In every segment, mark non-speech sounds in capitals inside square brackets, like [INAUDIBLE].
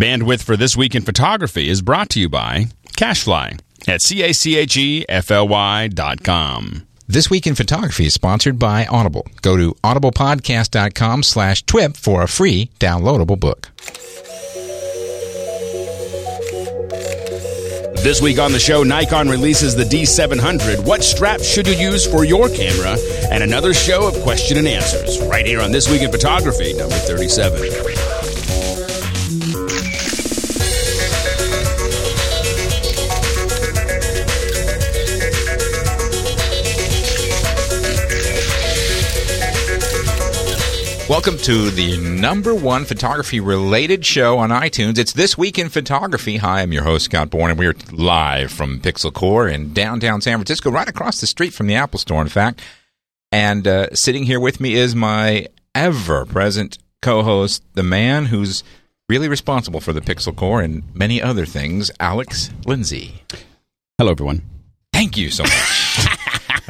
Bandwidth for This Week in Photography is brought to you by Cachefly at C-A-C-H-E-F-L-Y dot com. This Week in Photography is sponsored by Audible. Go to audiblepodcast.com slash TWIP for a free downloadable book. This week on the show, Nikon releases the D700. What strap should you use for your camera? And another show of question and answers right here on This Week in Photography, number 37. Welcome to the number one photography related show on iTunes. It's This Week in Photography. Hi, I'm your host, Scott Bourne, and we're live from Pixel Corps in downtown San Francisco, right across the street from the Apple Store, in fact. And uh, sitting here with me is my ever present co host, the man who's really responsible for the Pixel Corps and many other things, Alex Lindsay. Hello, everyone. Thank you so much. [LAUGHS]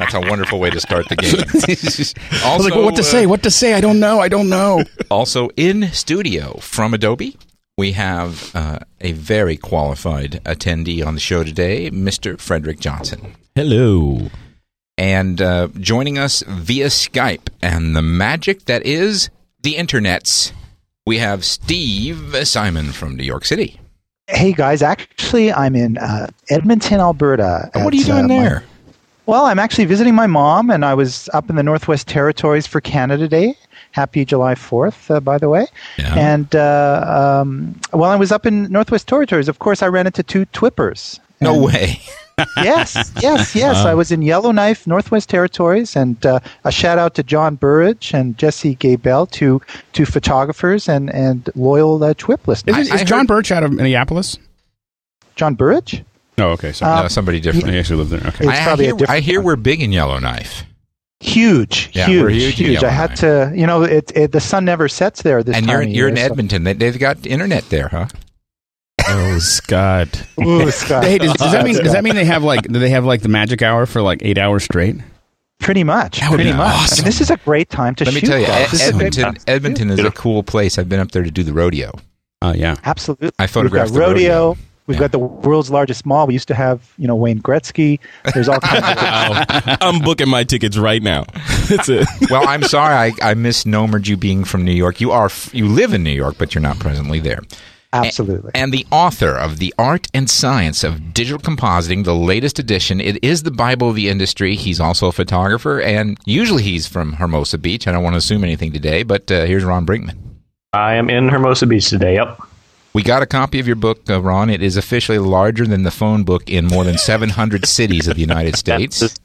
That's a wonderful way to start the game. [LAUGHS] I was like, well, what to uh, say? What to say? I don't know. I don't know. [LAUGHS] Also in studio from Adobe, we have uh, a very qualified attendee on the show today, Mr. Frederick Johnson. Hello. And uh, joining us via Skype and the magic that is the internets, we have Steve Simon from New York City. Hey guys, actually, I'm in uh, Edmonton, Alberta. what are you doing uh, my- there? Well, I'm actually visiting my mom, and I was up in the Northwest Territories for Canada Day. Happy July 4th, uh, by the way. Yeah. And uh, um, while I was up in Northwest Territories, of course, I ran into two Twippers. No way. [LAUGHS] yes, yes, [LAUGHS] yes. I was in Yellowknife, Northwest Territories, and uh, a shout out to John Burridge and Jesse Gaybell, two two photographers and and loyal uh, TWIP listeners. Is, is John heard- Birch out of Minneapolis? John Burridge? Oh, okay. Sorry. Uh, no, somebody different. he actually lived there. Okay. It's I, I probably a different I hear we're big in Yellowknife. Huge, Yeah, huge, we're huge huge. I had to, you know, it, it the sun never sets there this and time you're, you're in so- Edmonton. They, they've got internet there, huh? Oh, Scott. Ooh, [LAUGHS] Scott. Hey, does, does that mean does that mean they have like do they have like the magic hour for like eight hours straight? Pretty much, would pretty be much. awesome. And this is a great time to Let me shoot. tell you. Ed- This is a great Edmonton, Edmonton is a cool place. I've been up there to do the rodeo. Oh yeah. Absolutely. I photographed We've got the rodeo. rodeo. We've Yeah. got the world's largest mall. We used to have, you know, Wayne Gretzky. There's all kinds of Wow. [LAUGHS] I'm booking my tickets right now. [LAUGHS] That's it. well, I'm sorry I, I misnomered you being from New York. You are you live in New York, but you're not presently there. Absolutely. And the author of The Art and Science of Digital Compositing, the latest edition. It is the Bible of the industry. He's also a photographer, and usually he's from Hermosa Beach. I don't want to assume anything today, but uh, here's Ron Brinkman. I am in Hermosa Beach today. Yep. We got a copy of your book, uh, Ron. It is officially larger than the phone book in more than 700 [LAUGHS] cities of the United States.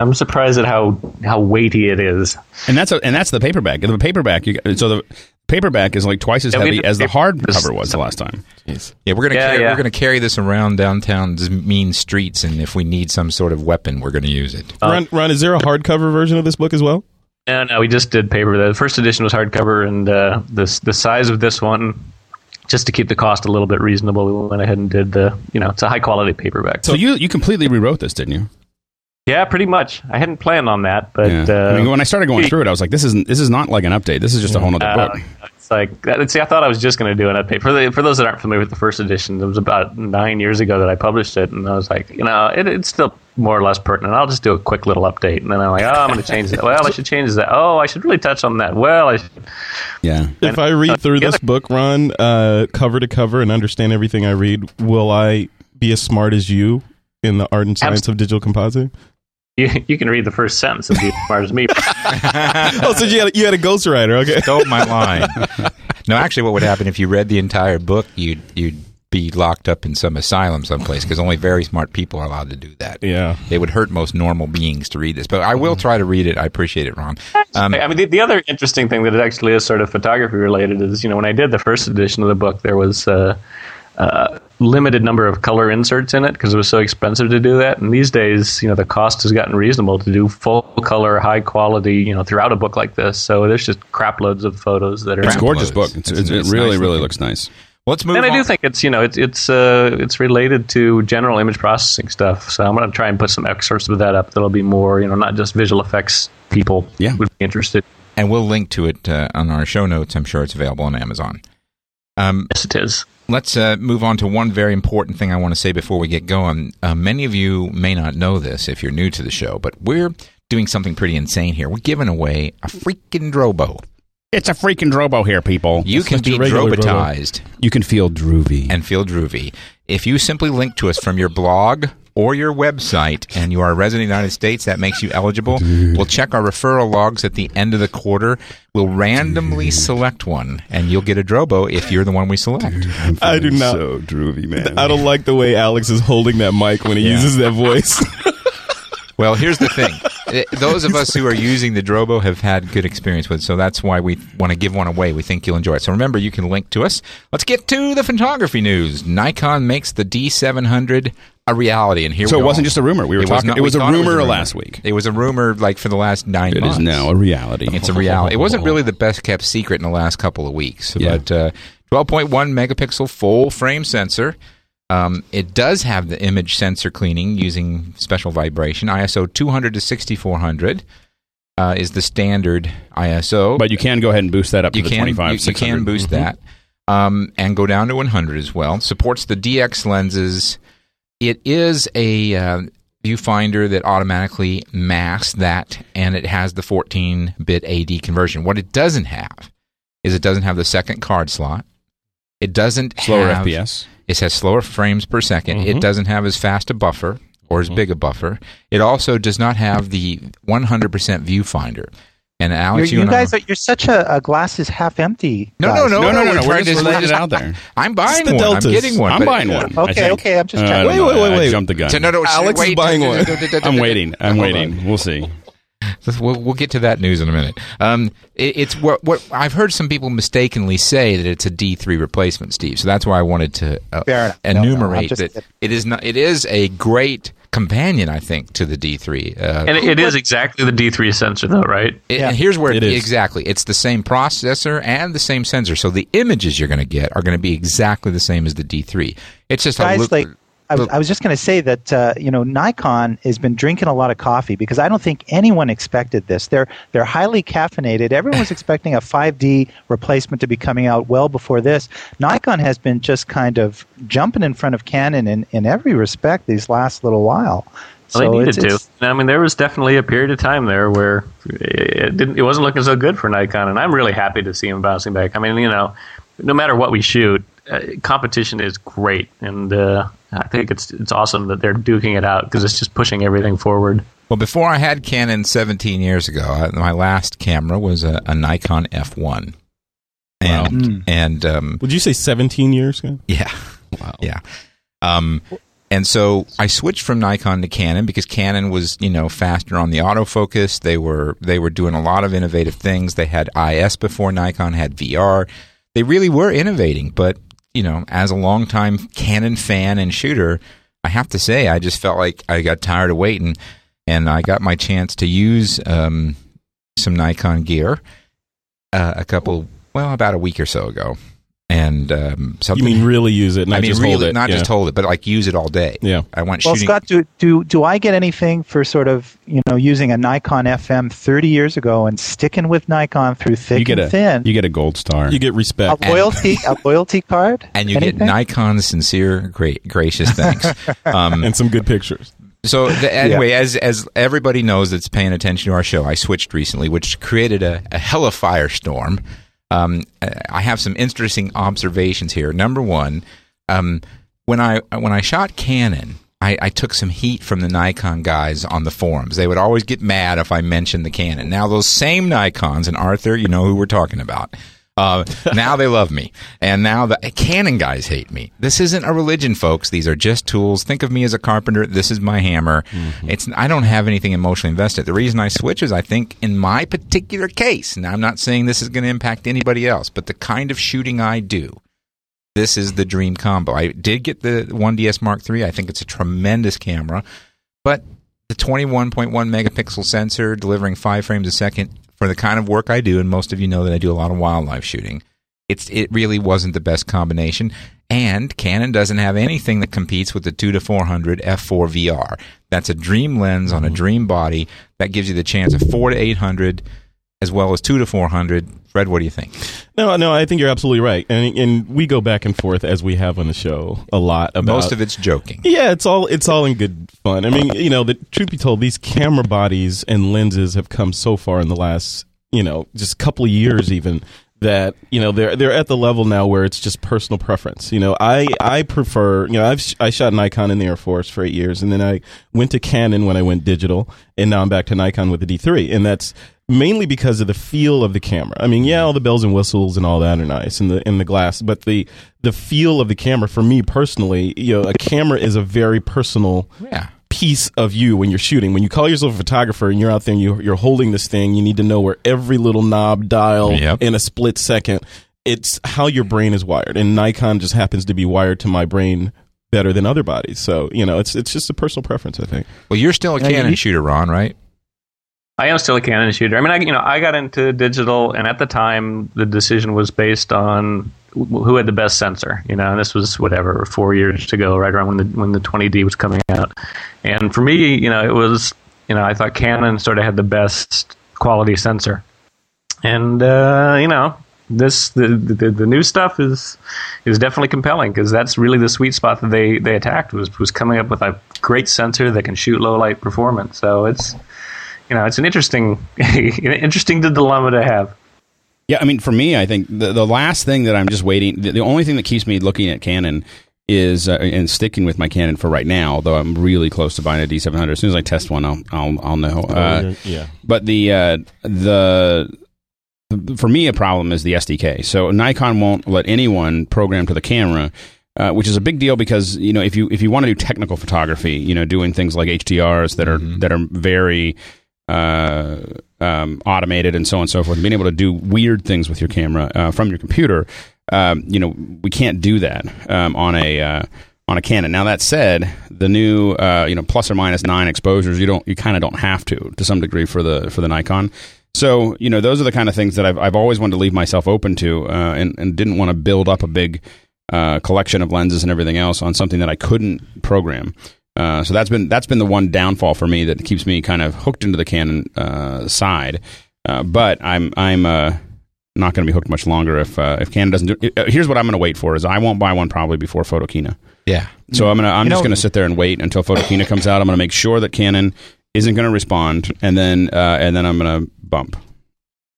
I'm surprised at how how weighty it is. And that's a, and that's the paperback. The paperback. You, so the paperback is like twice as Yeah, heavy as the it- hardcover was the last time. Yeah, we're gonna Yeah, carry, yeah. we're gonna carry this around downtown's mean streets, and if we need some sort of weapon, we're gonna use it. Ron, Ron, is there a hardcover version of this book as well? No, no, we just did paper. The first edition was hardcover, and uh, the the size of this one, just to keep the cost a little bit reasonable, we went ahead and did the you know it's a high quality paperback. So you you completely rewrote this, didn't you? Yeah, pretty much. I hadn't planned on that, but Yeah. uh, I mean, when I started going through it, I was like, this isn't this is not like an update. This is just a whole other Uh, book. it's like that- see, I thought I was just going to do an update for the, for those that aren't familiar with the first edition. It was about nine years ago that I published it, and I was like, you know, it, it's still more or less pertinent. I'll just do a quick little update, and then I'm like, oh, I'm going to change that. Well, I should change that. Oh, I should really touch on that. Well, I should. Yeah. If I read through this book, Ron, uh, cover to cover, and understand everything I read, will I be as smart as you in the art and science of digital compositing? You, you can read the first sentence and be as smart as me. [LAUGHS] oh, so you had, you had a ghostwriter, okay. [LAUGHS] Stole my line. no, actually, what would happen if you read the entire book? You'd you'd be locked up in some asylum someplace because only very smart people are allowed to do that. Yeah. It would hurt most normal beings to read this, but I will try to read it. I appreciate it, Ron. Um, I mean, the, the other interesting thing that it actually is sort of photography related is, you know, when I did the first edition of the book, there was uh, uh, limited number of color inserts in it because it was so expensive to do that. And these days, you know, the cost has gotten reasonable to do full color, high quality, you know, throughout a book like this. So there's just crap loads of photos that are. It's a gorgeous loads. book. It's, It's- it's, it's it really, nice really looking. looks nice. let's move. and I do think it's you know it's it's uh, it's related to general image processing stuff. So I'm going to try and put some excerpts of that up. That'll be more you know not just visual effects people Yeah. would be interested. and we'll link to it uh, on our show notes. I'm sure it's available on Amazon. Um, yes, it is. Let's uh, move on to one very important thing I want to say before we get going. Uh, many of you may not know this if you're new to the show, but we're doing something pretty insane here. We're giving away a freaking Drobo. It's a freaking Drobo here, people. You It's can be your regular Drobo. Drobotized You can feel droovy. and feel droovy if you simply link to us from your blog or your website and you are a resident of the United States, that makes you eligible. We'll check our referral logs at the end of the quarter. We'll randomly select one, and you'll get a Drobo if you're the one we select. I do not. So droovy, man. I don't like the way Alex is holding that mic when he Yeah. uses that voice. [LAUGHS] [LAUGHS] Well, here's the thing. Eh, Those of us who are using the Drobo have had good experience with it, so that's why we want to give one away. We think you'll enjoy it. So remember, you can link to us. Let's get to the photography news. Nikon makes the D700 a reality, and here So it wasn't are. just a rumor. We were It talking- not- it was a thought it rumor last week. It was a rumor like for the last nine It months. is now a reality. It's a reality. It wasn't [LAUGHS] really the best kept secret in the last couple of weeks, Yeah. but uh, 12.1 megapixel full frame sensor. Um, it does have the image sensor cleaning using special vibration. ISO 200 to 6400 uh, is the standard ISO. But you can go ahead and boost that up you to can 25, you, you can boost that um, and go down to 100 as well. Supports the DX lenses. It is a uh, viewfinder that automatically masks that, and it has the 14-bit AD conversion. What it doesn't have is it doesn't have the second card slot. It doesn't Slower have, FPS. It has slower frames per 2nd It Mhm. doesn't have as fast a buffer or as big a buffer. It also does not have the 100% viewfinder. And You're, Alex, you, you guys, are, you're such a, a glass is half empty. no, no, no, No, no, no, no. we're We're just laying it out there. I'm buying the one. Deltas. I'm getting one. I'm buying one. Okay, okay, I'm just Uh, checking. don't Wait, wait, wait, I wait. jumped the gun. No, no, Alex is buying one. I'm waiting. I'm waiting. We'll see. We'll, we'll get to that news in a minute. Um, it, it's what, what I've heard some people mistakenly say that it's a D3 replacement, Steve. So that's why I wanted to uh, Fair enough. No, no, enumerate that kidding. it is not. It is a great companion, I think, to the D3. Uh, And it, it is exactly the D3 sensor, though, right? It- Yeah. And here's where It is. exactly it's the same processor and the same sensor. So the images you're going to get are going to be exactly the same as the D3. It's just a guys look, like I was, I was just going to say that uh, you know Nikon has been drinking a lot of coffee because I don't think anyone expected this. They're they're highly caffeinated. Everyone was [LAUGHS] expecting a 5D replacement to be coming out well before this. Nikon has been just kind of jumping in front of Canon in, in every respect these last little while. Well, they needed it's, to. I mean, there was definitely a period of time there where it didn't. It wasn't looking so good for Nikon, and I'm really happy to see them bouncing back. I mean, you know, no matter what we shoot, uh, competition is great, and uh, I think it's it's awesome that they're duking it out because it's just pushing everything forward. well, before I had Canon 17 years ago, I, my last camera was a, a Nikon F1, and and um, Would you say 17 years ago? Yeah. Wow. Yeah. Um, and so I switched from Nikon to Canon because Canon was, you know, faster on the autofocus. They were they were doing a lot of innovative things. They had IS before Nikon had VR. They really were innovating, but you know, as a longtime Canon fan and shooter, I have to say I just felt like I got tired of waiting, and I got my chance to use um, some Nikon gear uh, a couple, well, about a week or so ago, and um, You mean really use it, not I mean, just really, hold it? not yeah. just hold it, but like use it all day. Yeah. I went well, shooting. Scott, do, do do I get anything for sort of you know using a Nikon FM 30 years ago and sticking with Nikon through thick You get and a thin? you get a gold star. You get respect. a loyalty a loyalty card and you Anything? get Nikon's sincere, great, gracious thanks. [LAUGHS] um, and some good pictures. so the, anyway, as as everybody knows that's paying attention to our show, I switched recently, which created a, a hella firestorm. Um, I have some interesting observations here. Number one, um, when I when I shot Canon, I, I took some heat from the Nikon guys on the forums. They would always get mad if I mentioned the Canon. Now those same Nikons and Arthur, you know who we're talking about. Uh, now they love me, and now the Canon guys hate me. This isn't a religion, folks. These are just tools. Think of me as a carpenter. This is my hammer. It's I don't have anything emotionally invested. The reason I switch is I think in my particular case. Now I'm not saying this is going to impact anybody else, but the kind of shooting I do, this is the dream combo. I did get the 1DS Mark III. I think it's a tremendous camera, but the 21.1 megapixel sensor delivering five frames a second for the kind of work I do, and most of you know that I do a lot of wildlife shooting. It's it really wasn't the best combination, and Canon doesn't have anything that competes with the two to 400 f4 VR. That's a dream lens on a mm-hmm. dream body that gives you the chance of four to 800 as well as two to four hundred. Fred, what do you think? No, no, I think you're absolutely right, and and we go back and forth as we have on the show a lot about Most of it's joking. Yeah, it's all it's all in good fun. I mean, you know, the truth be told, these camera bodies and lenses have come so far in the last, you know, just couple of years even that you know they're they're at the level now where it's just personal preference. You know, I I prefer you know I've I shot Nikon in the Air Force for eight years, and then I went to Canon when I went digital, and now I'm back to Nikon with the D3, and that's mainly because of the feel of the camera. I mean, yeah, all the bells and whistles and all that are nice, and the in the glass, but the the feel of the camera for me personally, you know, a camera is a very personal Yeah. piece of you when you're shooting. When you call yourself a photographer and you're out there and you, you're holding this thing, you need to know where every little knob, dial, Yep. in a split second. It's how your brain is wired, and Nikon just happens to be wired to my brain better than other bodies. So you know, it's it's just a personal preference, I think. Well, you're still a Yeah, you Canon shooter, Ron, right? I am still a Canon shooter. I mean, I, you know, I got into digital, and at the time, the decision was based on who had the best sensor. You know, and this was whatever four years ago, right around when the when the 20D was coming out. And for me, you know, it was you know, I thought Canon sort of had the best quality sensor, and uh, you know, this the, the the new stuff is is definitely compelling because that's really the sweet spot that they they attacked was was coming up with a great sensor that can shoot low light performance. So it's you know, it's an interesting, [LAUGHS] interesting dilemma to have. Yeah, I mean, for me, I think the, the last thing that I'm just waiting, the, the only thing that keeps me looking at Canon is uh, and sticking with my Canon for right now. Although I'm really close to buying a D700. As soon as I test one, I'll I'll, I'll know. Uh, yeah. but the uh, the for me a problem is the SDK. So Nikon won't let anyone program to the camera. Uh, which is a big deal because you know if you if you want to do technical photography, you know doing things like HDRs that are that are very uh, um, automated and so on and so forth, being able to do weird things with your camera uh, from your computer, um, you know we can't do that um, on a uh, on a Canon. Now that said, the new uh, you know plus or minus nine exposures, you don't you kind of don't have to to some degree for the for the Nikon. So you know those are the kind of things that I've I've always wanted to leave myself open to, uh, and and didn't want to build up a big uh, collection of lenses and everything else on something that I couldn't program. Uh, so that's been that's been the one downfall for me that keeps me kind of hooked into the Canon uh, side. Uh, but I'm I'm uh, not going to be hooked much longer if uh, if Canon doesn't do. Uh, here's what I'm going to wait for: is I won't buy one probably before Photokina. Yeah. So I'm gonna I'm You just know- gonna sit there and wait until Photokina comes out. I'm gonna make sure that Canon isn't gonna respond, and then uh, and then I'm gonna bump.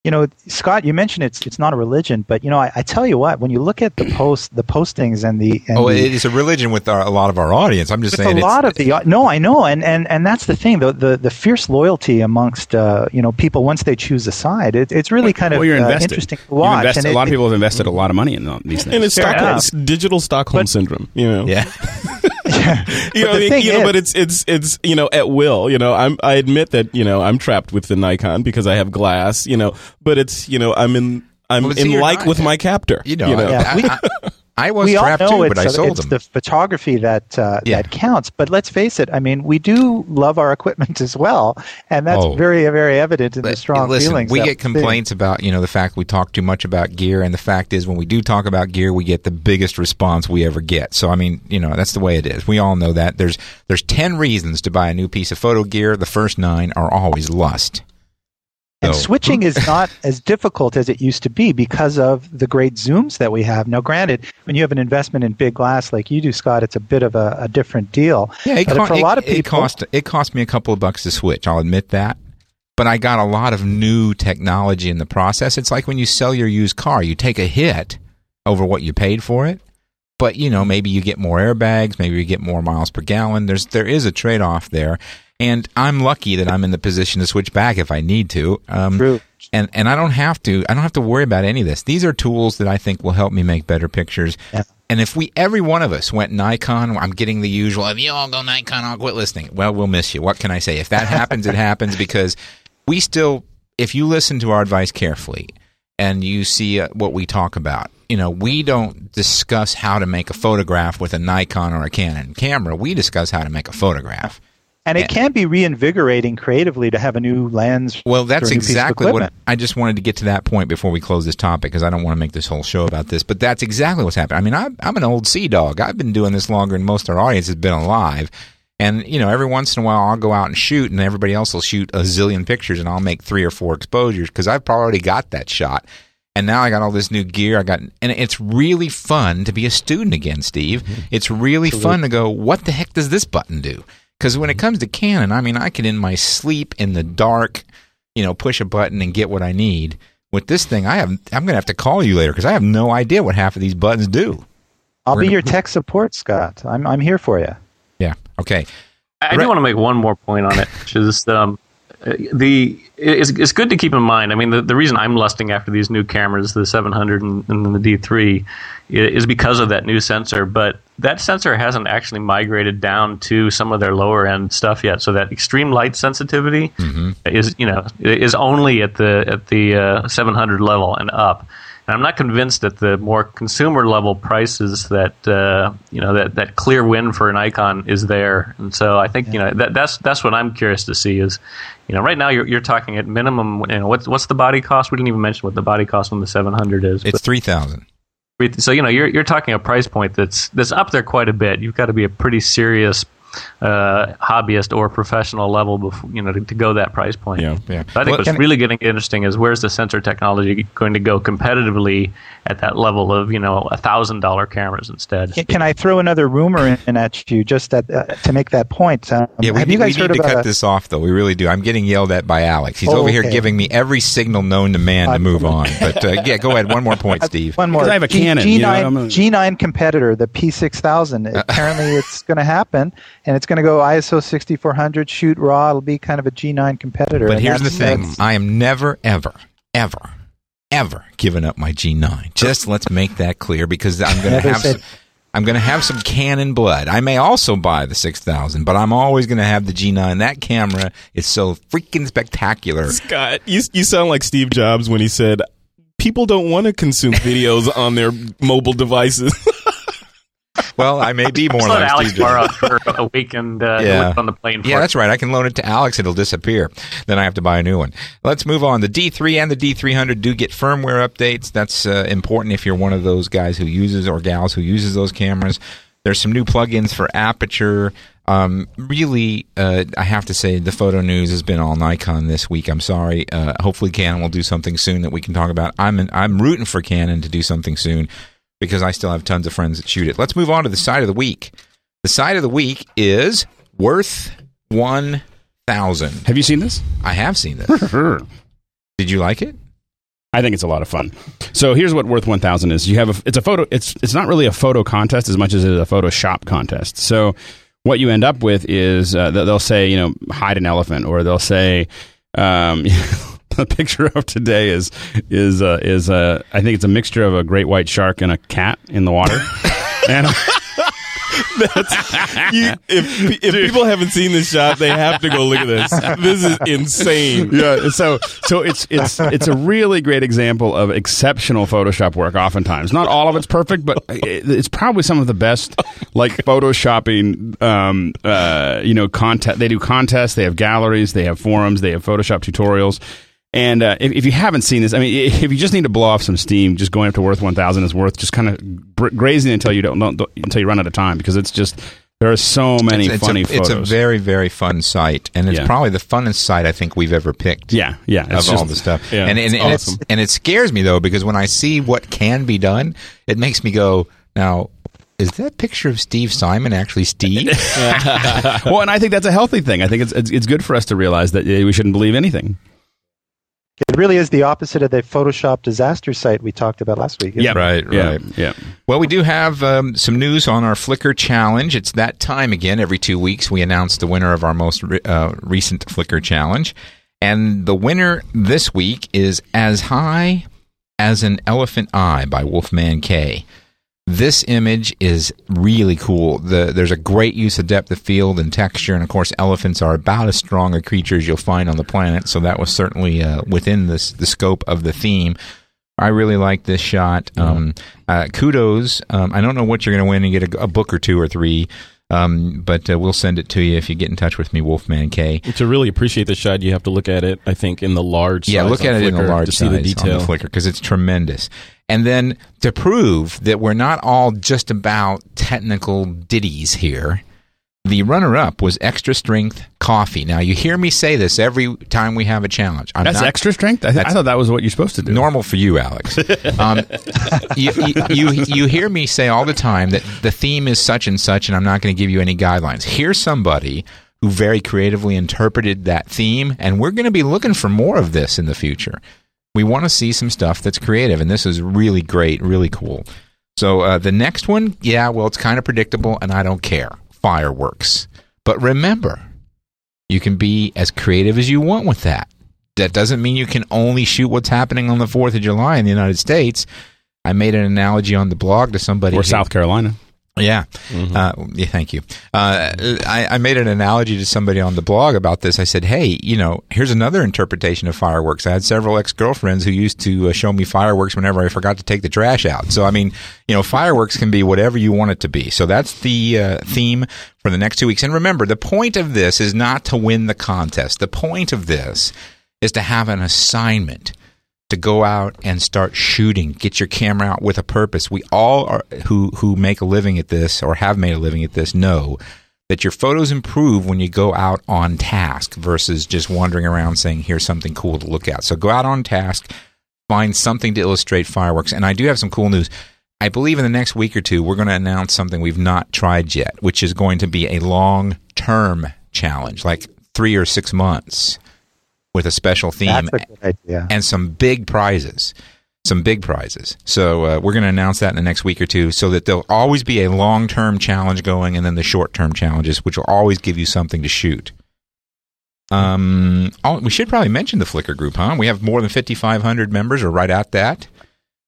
You know, Scott, you mentioned it's it's not a religion, but you know, I, I tell you what, when you look at the post, the postings and the and Oh, it is a religion with our, a lot of our audience. I'm just with saying. a it's- lot of the no, I know, and and and that's the thing, the the, the fierce loyalty amongst uh, you know people once they choose a side, it, it's really kind of well, you're uh, interesting to watch. invested- and a lot of people have invested a lot of money in these things. And it's, Fair Stockholm, it's digital Stockholm syndrome, you know. yeah. [LAUGHS] [LAUGHS] [LAUGHS] you know, But I the mean, thing you know, is- but it's it's it's you know at will. You know, I'm I admit that you know I'm trapped with the Nikon because I have glass. You know, but it's you know I'm in I'm Well, in like with my captor. You know, Yeah, I, we- I, I was we all know too, it's, but I sold it's them. the photography that uh, Yeah. that counts. But let's face it, I mean, we do love our equipment [LAUGHS] as well, and that's Oh. very very evident in the strong listen, feelings. we get complaints about you know the fact we talk too much about gear, and the fact is when we do talk about gear, we get the biggest response we ever get. So I mean, you know, that's the way it is. We all know that. There's there's ten reasons to buy a new piece of photo gear. The first nine are always lust. And switching is not [LAUGHS] as difficult as it used to be because of the great zooms that we have. Now, granted, when you have an investment in big glass like you do, Scott, it's a bit of a, a different deal. Yeah, it, but co- for a it- lot of it cost it cost me a couple of bucks to switch. I'll admit that, but I got a lot of new technology in the process. It's like when you sell your used car, you take a hit over what you paid for it, but you know maybe you get more airbags, maybe you get more miles per gallon. There's there is a trade off there, and I'm lucky that I'm in the position to switch back if I need to. Um, True. and and I don't have to I don't have to worry about any of this. These are tools that I think will help me make better pictures. Yeah. And if we every one of us went Nikon, I'm getting the usual. If you all go Nikon, I'll quit listening. Well, we'll miss you. What can I say? If that happens, it [LAUGHS] happens because we still. If you listen to our advice carefully and you see uh, what we talk about, you know, we don't discuss how to make a photograph with a Nikon or a Canon camera. We discuss how to make a photograph. And it can be reinvigorating creatively to have a new lens. Well, that's for a new piece of exactly what. I just wanted to get to that point before we close this topic because I don't want to make this whole show about this. But that's exactly what's happened. I mean, I'm, I'm an old sea dog. I've been doing this longer than most of our audience has been alive. And you know, every once in a while, I'll go out and shoot, and everybody else will shoot a zillion pictures, and I'll make three or four exposures because I've probably already got that shot. And now I got all this new gear. I got, and it's really fun to be a student again, Steve. Mm-hmm. It's really fun to go. What the heck does this button do? Because when it comes to Canon, I mean, I can in my sleep in the dark, you know, push a button and get what I need. With this thing, I have. I'm going to have to call you later because I have no idea what half of these buttons do. I'll We're be gonna- your tech support, Scott. I'm I'm here for you. Yeah. Okay. I Right. do want to make one more point on it, which is um, the it's, it's good to keep in mind. I mean, the, the reason I'm lusting after these new cameras, the 700 and, and the D3, is because of that new sensor. But that sensor hasn't actually migrated down to some of their lower end stuff yet. So that extreme light sensitivity is you know is only at the at the uh, 700 level and up. And I'm not convinced that the more consumer level prices that uh, you know that, that clear win for Nikon is there. And so I think you know that that's that's what I'm curious to see is you know right now you're you're talking at minimum you know what's what's the body cost? We didn't even mention what the body cost on the 700 is. It's three thousand. so you know you're you're talking a price point that's that's up there quite a bit. You've got to be a pretty serious uh, hobbyist or professional level before you know to, to go that price point. Yeah. Yeah. I think Well, what's really getting interesting is where's the sensor technology going to go competitively at that level of you know a thousand dollar cameras instead. Can, can I throw another rumor in at you just that, uh, to make that point? Um, Yeah, we, have need- you guys we heard need to about cut a- this off, though. We really do. I'm getting yelled at by Alex. He's Oh, over here okay. giving me every signal known to man to move on. But uh, yeah, go ahead. One more point, [LAUGHS] Steve. One more. I have a G- Canon, G9, you know, a, G9 competitor, the P6000. [LAUGHS] Apparently, it's going to happen, and it's going to go ISO 6400, shoot raw. It'll be kind of a G9 competitor. But here's the thing: I am never, ever, ever, ever giving up my G9. Just let's make that clear because I'm going to have. said- Some, I'm going to have some Canon blood. I may also buy the 6000, but I'm always going to have the G9. That camera is so freaking spectacular. Scott, you you sound like Steve Jobs when he said, "People don't want to consume videos on their mobile devices." [LAUGHS] Well, I may be more let like Alex borrow for a week and uh, Yeah. on the plane. For Yeah, it. that's right. I can loan it to Alex. It'll disappear. Then I have to buy a new one. Let's move on. The D3 and the D300 do get firmware updates. That's uh, important if you're one of those guys who uses or gals who uses those cameras. There's some new plugins for aperture. Um, really, uh, I have to say the photo news has been all Nikon this week. I'm sorry. Uh, hopefully, Canon will do something soon that we can talk about. I'm I'm rooting for Canon to do something soon because I still have tons of friends that shoot it. Let's move on to the side of the week. The side of the week is worth one thousand. Have you seen this? I have seen this. [LAUGHS] Did you like it? I think it's a lot of fun. So here's what Worth 1000 is. You have a, it's a photo. It's it's not really a photo contest as much as it is a Photoshop contest. So what you end up with is uh, they'll they'll say you know hide an elephant, or they'll say um, [LAUGHS] [LAUGHS] the picture of today is is uh, is uh, I think it's a mixture of a great white shark and a cat in the water. [LAUGHS] and [LAUGHS] You- if if people haven't seen this shot, they have to go look at this. This is insane. yeah, so so it's it's it's a really great example of exceptional Photoshop work. Oftentimes, not all of it's perfect, but it's probably some of the best. Like photoshopping, um, uh, you know, contest. They do contests. They have galleries. They have forums. They have Photoshop tutorials. And uh, if, if you haven't seen this, I mean, if you just need to blow off some steam, just going up to Worth 1000 is worth just kind of grazing until you don't, don't, don't until you run out of time because it's just there are so many it's, it's funny a, photos. It's a very very fun site, and it's Yeah. probably the funnest site I think we've ever picked. yeah, yeah, of it's all the stuff. yeah, and and, it's and, awesome. and it scares me though because when I see what can be done, it makes me go, now is that picture of Steve Simon actually Steve? [LAUGHS] well, and I think that's a healthy thing. I think it's it's, it's good for us to realize that uh, we shouldn't believe anything. It really is the opposite of the Photoshop disaster site we talked about last week. Yeah. it? Right, Yeah, right. yeah. Well, we do have um, some news on our Flickr challenge. It's that time again. Every two weeks, we announce the winner of our most re- uh, recent Flickr challenge. And the winner this week is As High as an Elephant Eye by Wolfman K. This image is really cool. The, there's a great use of depth of field and texture, and of course, elephants are about as strong a creature as you'll find on the planet. So that was certainly uh, within this the scope of the theme. I really like this shot. Um, uh, kudos. Um, I don't know what you're going to win and get a, a book or two or three, um, but uh, we'll send it to you if you get in touch with me, Wolfman K. To really appreciate the shot, you have to look at it. I think in the large. Yeah, look at it in the large to see size the detail. on the Flickr because it's tremendous. And then to prove that we're not all just about technical ditties here, The runner up was extra strength coffee. Now, you hear me say this every time we have a challenge. I'm That's not- extra strength. I, th- I thought that was what you're supposed to do. normal for you, Alex. [LAUGHS] Um, you, you, you, you hear me say all the time that the theme is such and such, and I'm not going to give you any guidelines. Here's somebody who very creatively interpreted that theme, and we're going to be looking for more of this in the future. We want to see some stuff that's creative, and this is really great, really cool. So uh, the next one, yeah, well, it's kind of predictable, and I don't care. Fireworks. But remember, you can be as creative as you want with that. That doesn't mean you can only shoot what's happening on the 4th of July in the United States. I made an analogy on the blog to somebody. or who- South Carolina. Yeah. Uh, yeah, thank you. Uh, I, I made an analogy to somebody on the blog about this. I said, hey, you know, here's another interpretation of fireworks. I had several ex girlfriends who used to uh, show me fireworks whenever I forgot to take the trash out. So, I mean, you know, fireworks can be whatever you want it to be. So that's the uh, theme for the next two weeks. And remember, the point of this is not to win the contest. The point of this is to have an assignment to go out and start shooting. Get your camera out with a purpose. We all are who who make a living at this or have made a living at this know that your photos improve when you go out on task versus just wandering around saying here's something cool to look at. So go out on task, find something to illustrate fireworks. And I do have some cool news. I believe in the next week or two we're going to announce something we've not tried yet, which is going to be a long-term challenge, like 3 or 6 months with a special theme a and some big prizes. Some big prizes. So uh, we're going to announce that in the next week or two, so that there'll always be a long-term challenge going, and then the short-term challenges, which will always give you something to shoot. Um, oh, we should probably mention the Flickr group, huh? We have more than 5,500 members, or right at that.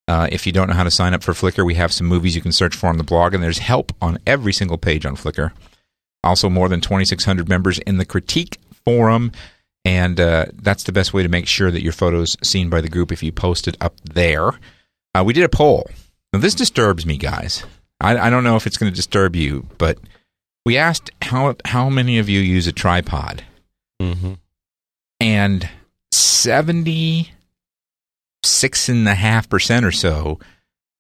Uh, if you don't know how to sign up for Flickr, we have some movies you can search for on the blog, and there's help on every single page on Flickr. Also, more than 2,600 members in the critique forum, and uh, that's the best way to make sure that your photos seen by the group if you post it up there. Uh, we did a poll. Now, this disturbs me, guys. I, I don't know if it's going to disturb you, but we asked how how many of you use a tripod, Mm-hmm. and seventy six and a half percent or so,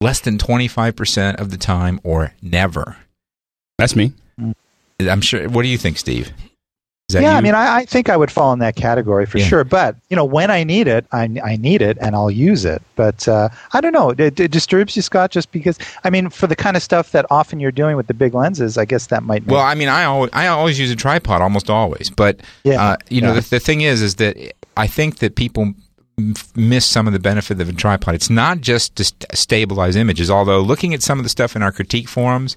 less than twenty five percent of the time, or never. That's me. I'm sure. What do you think, Steve? Yeah, you? I mean, I, I think I would fall in that category for Yeah. sure. But you know, when I need it, I, I need it, and I'll use it. But uh, I don't know. It, it disturbs you, Scott, just because. I mean, for the kind of stuff that often you're doing with the big lenses, I guess that might. Make, Well, I mean, I always, I always use a tripod, almost always. But Yeah. uh, you know, Yeah. the, the thing is, is that I think that people miss some of the benefit of a tripod. It's not just to st- stabilize images. Although looking at some of the stuff in our critique forums,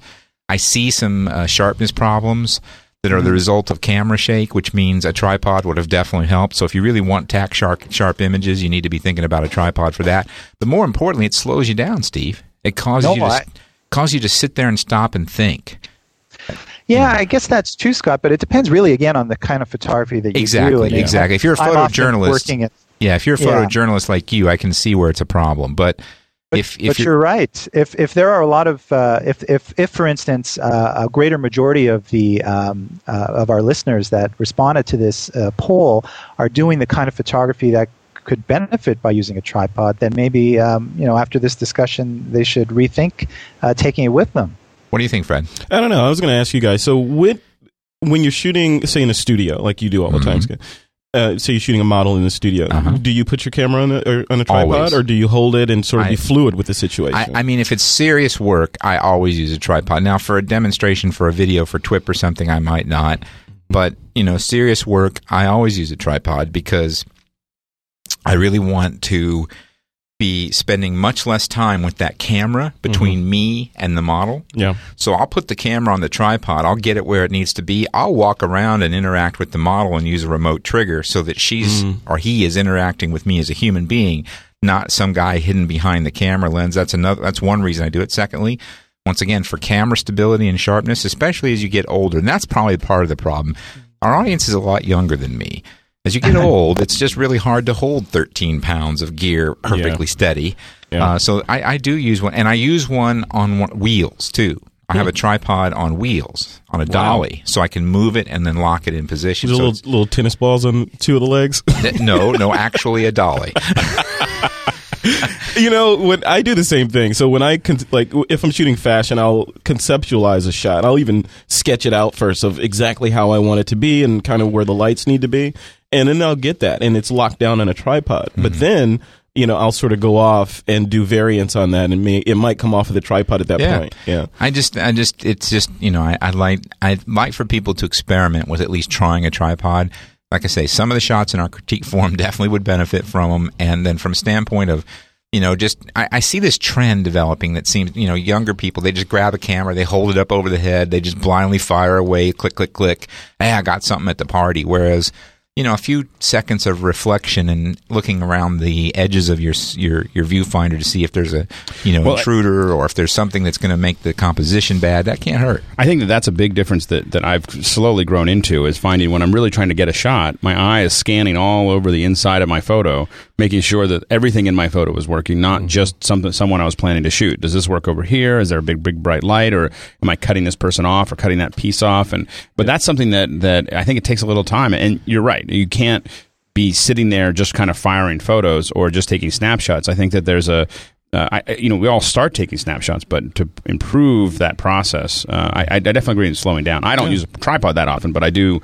I see some uh, sharpness problems that are the mm-hmm. result of camera shake, which means a tripod would have definitely helped. So if you really want tack sharp, sharp images, you need to be thinking about a tripod for that. But more importantly, it slows you down, Steve. It causes No, you to I- causes you to sit there and stop and think. yeah, I guess that's true, Scott. But it depends really again on the kind of photography that you Exactly, do. and, exactly. If you're a photojournalist- working at Yeah, if you're a Yeah. photojournalist like you, I can see where it's a problem. But, But, if if but you're, you're, right. If if there are a lot of uh, if if if for instance uh, a greater majority of the um, uh, of our listeners that responded to this uh, poll are doing the kind of photography that could benefit by using a tripod, then maybe um, you know after this discussion they should rethink uh, taking it with them. what do you think, Fred? I don't know. I was going to ask you guys. So, with when you're shooting, say in a studio, like you do all the time, Scott, uh, say you're shooting a model in the studio. Uh-huh. do you put your camera on a, or on a tripod, Always. or do you hold it and sort of I- be fluid with the situation? I, I mean, if it's serious work, I always use a tripod. Now, for a demonstration for a video for TWIP or something, I might not. But you know, serious work, I always use a tripod because I really want to be spending much less time with that camera between mm-hmm. me and the model. yeah. So I'll put the camera on the tripod. I'll get it where it needs to be. I'll walk around and interact with the model and use a remote trigger so that she's mm-hmm. or he is interacting with me as a human being, not some guy hidden behind the camera lens. That's another that's one reason I do it. Secondly, once again, for camera stability and sharpness, especially as you get older. And that's probably part of the problem. Our audience is a lot younger than me. As you get [LAUGHS] old, it's just really hard to hold 13 pounds of gear perfectly steady. Yeah. Uh, so I, I do use one, and I use one on one, wheels too. I have a tripod on wheels on a dolly, so I can move it and then lock it in position. So little, little tennis balls on two of the legs. [LAUGHS] no, no, actually a dolly. [LAUGHS] you know, when I do the same thing. So when I con- like, if I'm shooting fashion, I'll conceptualize a shot. I'll even sketch it out first of exactly how I want it to be and kind of where the lights need to be, and then I'll get that, and it's locked down on a tripod. But mm-hmm. then. You know, I'll sort of go off and do variants on that, and may, it might come off of the tripod at that Yeah. point. Yeah, I just, I just, it's just, you know, I, I like, I like for people to experiment with at least trying a tripod. Like I say, some of the shots in our critique form [LAUGHS] definitely would benefit from them. And then from a standpoint of, you know, just, I, I see this trend developing that seems, you know, younger people, they just grab a camera, they hold it up over the head, they just blindly fire away, click, click, click. Hey, I got something at the party. Whereas, you know, a few seconds of reflection and looking around the edges of your your your viewfinder to see if there's a you know Well, intruder or if there's something that's going to make the composition bad. That can't hurt. I think that that's a big difference that, that I've slowly grown into is finding when I'm really trying to get a shot, my eye is scanning all over the inside of my photo, making sure that everything in my photo is working, not Mm-hmm. just something someone I was planning to shoot. Does this work over here? Is there a big big bright light, or am I cutting this person off or cutting that piece off? And but that's something that that I think it takes a little time. And you're right, you can't be sitting there just kind of firing photos or just taking snapshots. I think that there's a uh, I, I- you know, we all start taking snapshots, but to improve that process, uh, I, I definitely agree in slowing down. I don't use a tripod that often, but I do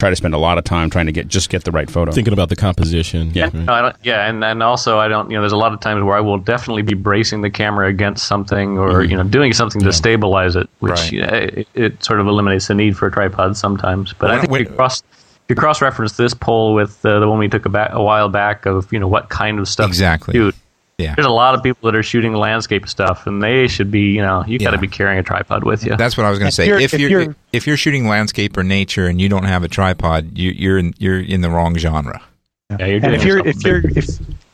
try to spend a lot of time trying to get just get the right photo. thinking about the composition. Yeah. Right. No, I don't, yeah, and, and also I don't. You know, there's a lot of times where I will definitely be bracing the camera against something, or you know, doing something to stabilize it, which Right. you know, it, it sort of eliminates the need for a tripod sometimes. But When- I think when- if you cross if you cross reference this poll with uh, the one we took a, back, a while back of you know what kind of stuff to Exactly. shoot. Yeah. There's a lot of people that are shooting landscape stuff, and they should be, you know, you got to Yeah. be carrying a tripod with you. That's what I was going to If say. you're- if if you're, you're- if you're shooting landscape or nature and you don't have a tripod, you, you're in, you're in the wrong genre. yeah, you're And if you're if a you're if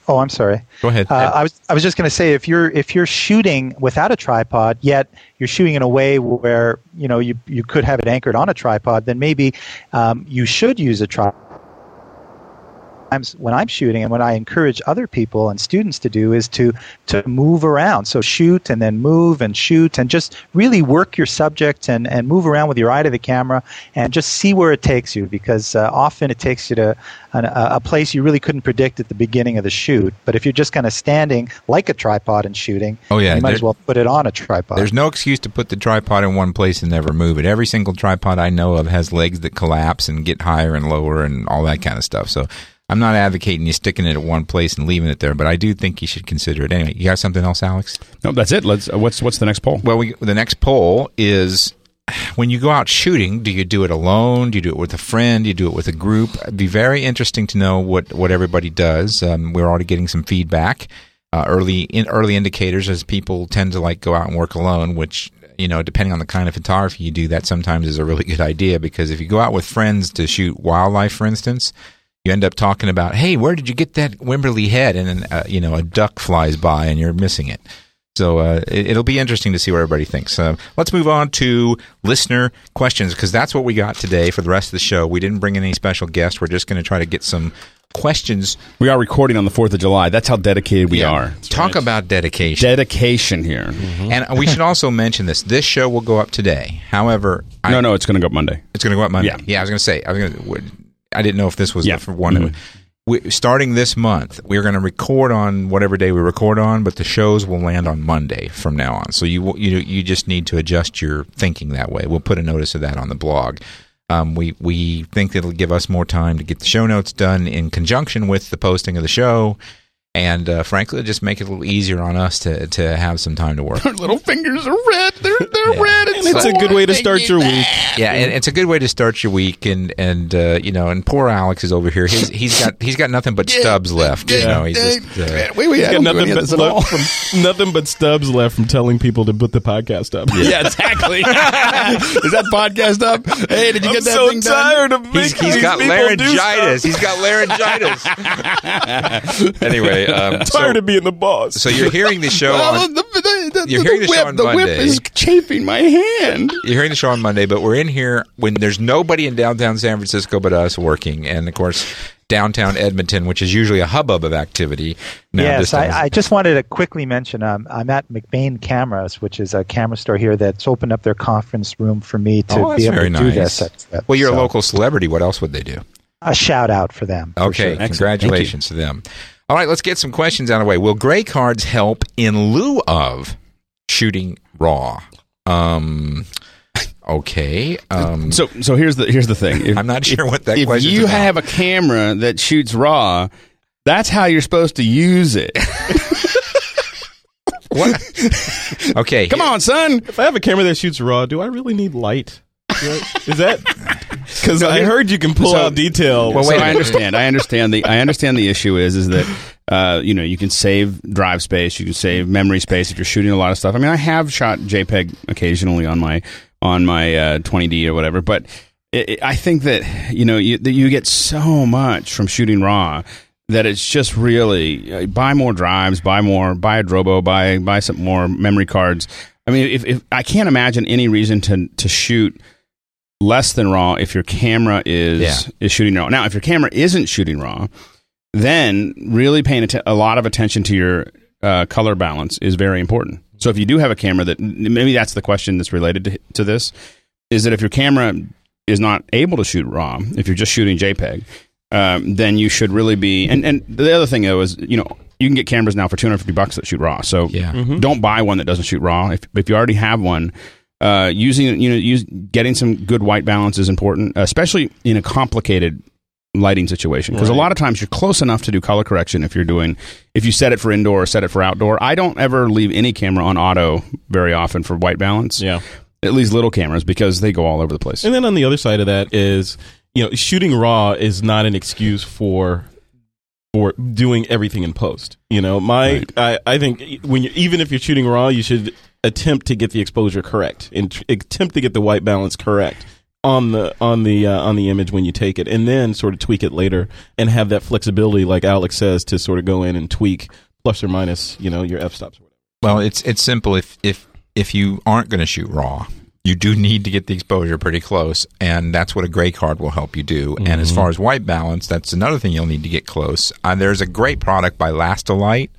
oh, I'm sorry. Go ahead. Uh, I was I was just going to say if you're if you're shooting without a tripod, yet you're shooting in a way where you know you you could have it anchored on a tripod, then maybe um, you should use a tripod. Times when I'm shooting and what I encourage other people and students to do is to to move around. So shoot and then move and shoot and just really work your subject and, and move around with your eye to the camera and just see where it takes you because uh, often it takes you to an, a, a place you really couldn't predict at the beginning of the shoot. But if you're just kind of standing like a tripod and shooting, Oh, yeah, you might there- as well put it on a tripod. There's no excuse to put the tripod in one place and never move it. Every single tripod I know of has legs that collapse and get higher and lower and all that kind of stuff. So I'm not advocating you sticking it at one place and leaving it there, but I do think you should consider it. Anyway, you got something else, Alex? No, that's it. Let's. Uh, what's what's the next poll? Well, we, the next poll is when you go out shooting, do you do it alone? Do you do it with a friend? Do you do it with a group? It'd be very interesting to know what, what everybody does. Um, we're already getting some feedback, uh, early in, early indicators as people tend to like go out and work alone, which you know, depending on the kind of photography you do, that sometimes is a really good idea because if you go out with friends to shoot wildlife, for instance, you end up talking about, hey, where did you get that Wimberley head? And then, uh, you know, a duck flies by and you're missing it. So uh, it, it'll be interesting to see what everybody thinks. Uh, let's move on to listener questions because that's what we got today for the rest of the show. We didn't bring in any special guests. We're just going to try to get some questions. We are recording on the Fourth of July. That's how dedicated we Yeah. are. Talk about dedication. Dedication here. and we should also mention this. This show will go up today. However, I, No, no, it's going to go up Monday. It's going to go up Monday. Yeah, Yeah. I was going to say. I was going to. I didn't know if this was Yeah. the for one. Mhm. We, starting this month, we're going to record on whatever day we record on, but the shows will land on Monday from now on. So you you you just need to adjust your thinking that way. We'll put a notice of that on the blog. Um, we we think it'll give us more time to get the show notes done in conjunction with the posting of the show, and uh, frankly, just make it a little easier on us to to have some time to work. Our little fingers are red. They're they're Yeah. red. And it's a good way to start your week. Yeah, and it's a good way to start your week, and and uh, you know, and poor Alex is over here. He's he's got he's got nothing but stubs left. You know, he's just uh, wait, wait, He's I got don't do any nothing but, this at all. left from, nothing but stubs left from telling people to put the podcast up. Yeah, [LAUGHS] exactly. [LAUGHS] Is that podcast up? Hey, did you I'm get that so thing done? tired of he's, making he's these got people do laryngitis. He's got laryngitis. [LAUGHS] anyway, [LAUGHS] um, tired so, of being the boss. so you're hearing the show [LAUGHS] on the, the, the, You're hearing the show whip, on the whip is chafing my hand. you're hearing the show on Monday, but we're in here when there's nobody in downtown San Francisco but us working, and of course downtown Edmonton, which is usually a hubbub of activity. Now yes, I, I just wanted to quickly mention um, I'm at McBain Cameras, which is a camera store here that's opened up their conference room for me to Oh, be able very to do this. at- well, you're a local celebrity. What else would they do? A shout out for them. for Okay, sure. congratulations to them. All right, let's get some questions out of the way. Will gray cards help in lieu of shooting raw? Um, okay. Um, So so here's the here's the thing. [LAUGHS] If, I'm not sure what that question is. if question's you about. have a camera that shoots raw, that's how you're supposed to use it. [LAUGHS] what? okay. Come on, son. If I have a camera that shoots raw, do I really need light? Is that because I heard you can pull so- out detail? Well, So wait a I understand. I understand the I understand the issue is is that uh, you know you can save drive space, you can save memory space if you're shooting a lot of stuff. I mean, I have shot JPEG occasionally on my on my uh, 20D or whatever, but it, it, I think that you know you that you get so much from shooting raw that it's just really uh, buy more drives, buy more, buy a Drobo, buy buy some more memory cards. I mean, if, if I can't imagine any reason to to shoot less than raw if your camera is Yeah. is shooting raw. Now, if your camera isn't shooting raw, then really paying atten- a lot of attention to your uh, color balance is very important. So if you do have a camera that maybe that's the question that's related to, to this is that if your camera is not able to shoot raw, if you're just shooting JPEG, um, then you should really be. And and the other thing though is you know you can get cameras now for 250 bucks that shoot raw. So Yeah. don't buy one that doesn't shoot raw. If if you already have one, uh, using you know use getting some good white balance is important, especially in a complicated lighting situation because a lot of times you're close enough to do color correction if you're doing if you set it for indoor or set it for outdoor. I don't ever leave any camera on auto very often for white balance. Yeah. At least little cameras because they go all over the place. And then on the other side of that is, you know, shooting raw is not an excuse for for doing everything in post. You know, my I, I think when you, even if you're shooting raw, you should attempt to get the exposure correct and tr- attempt to get the white balance correct on the on the uh, on the image when you take it, and then sort of tweak it later and have that flexibility, like Alex says, to sort of go in and tweak plus or minus, you know, your f stops or whatever. Well, it's it's simple. If if if you aren't going to shoot raw, you do need to get the exposure pretty close, and that's what a gray card will help you do. And as far as white balance, that's another thing you'll need to get close. Uh, there's a great product by Lastolite,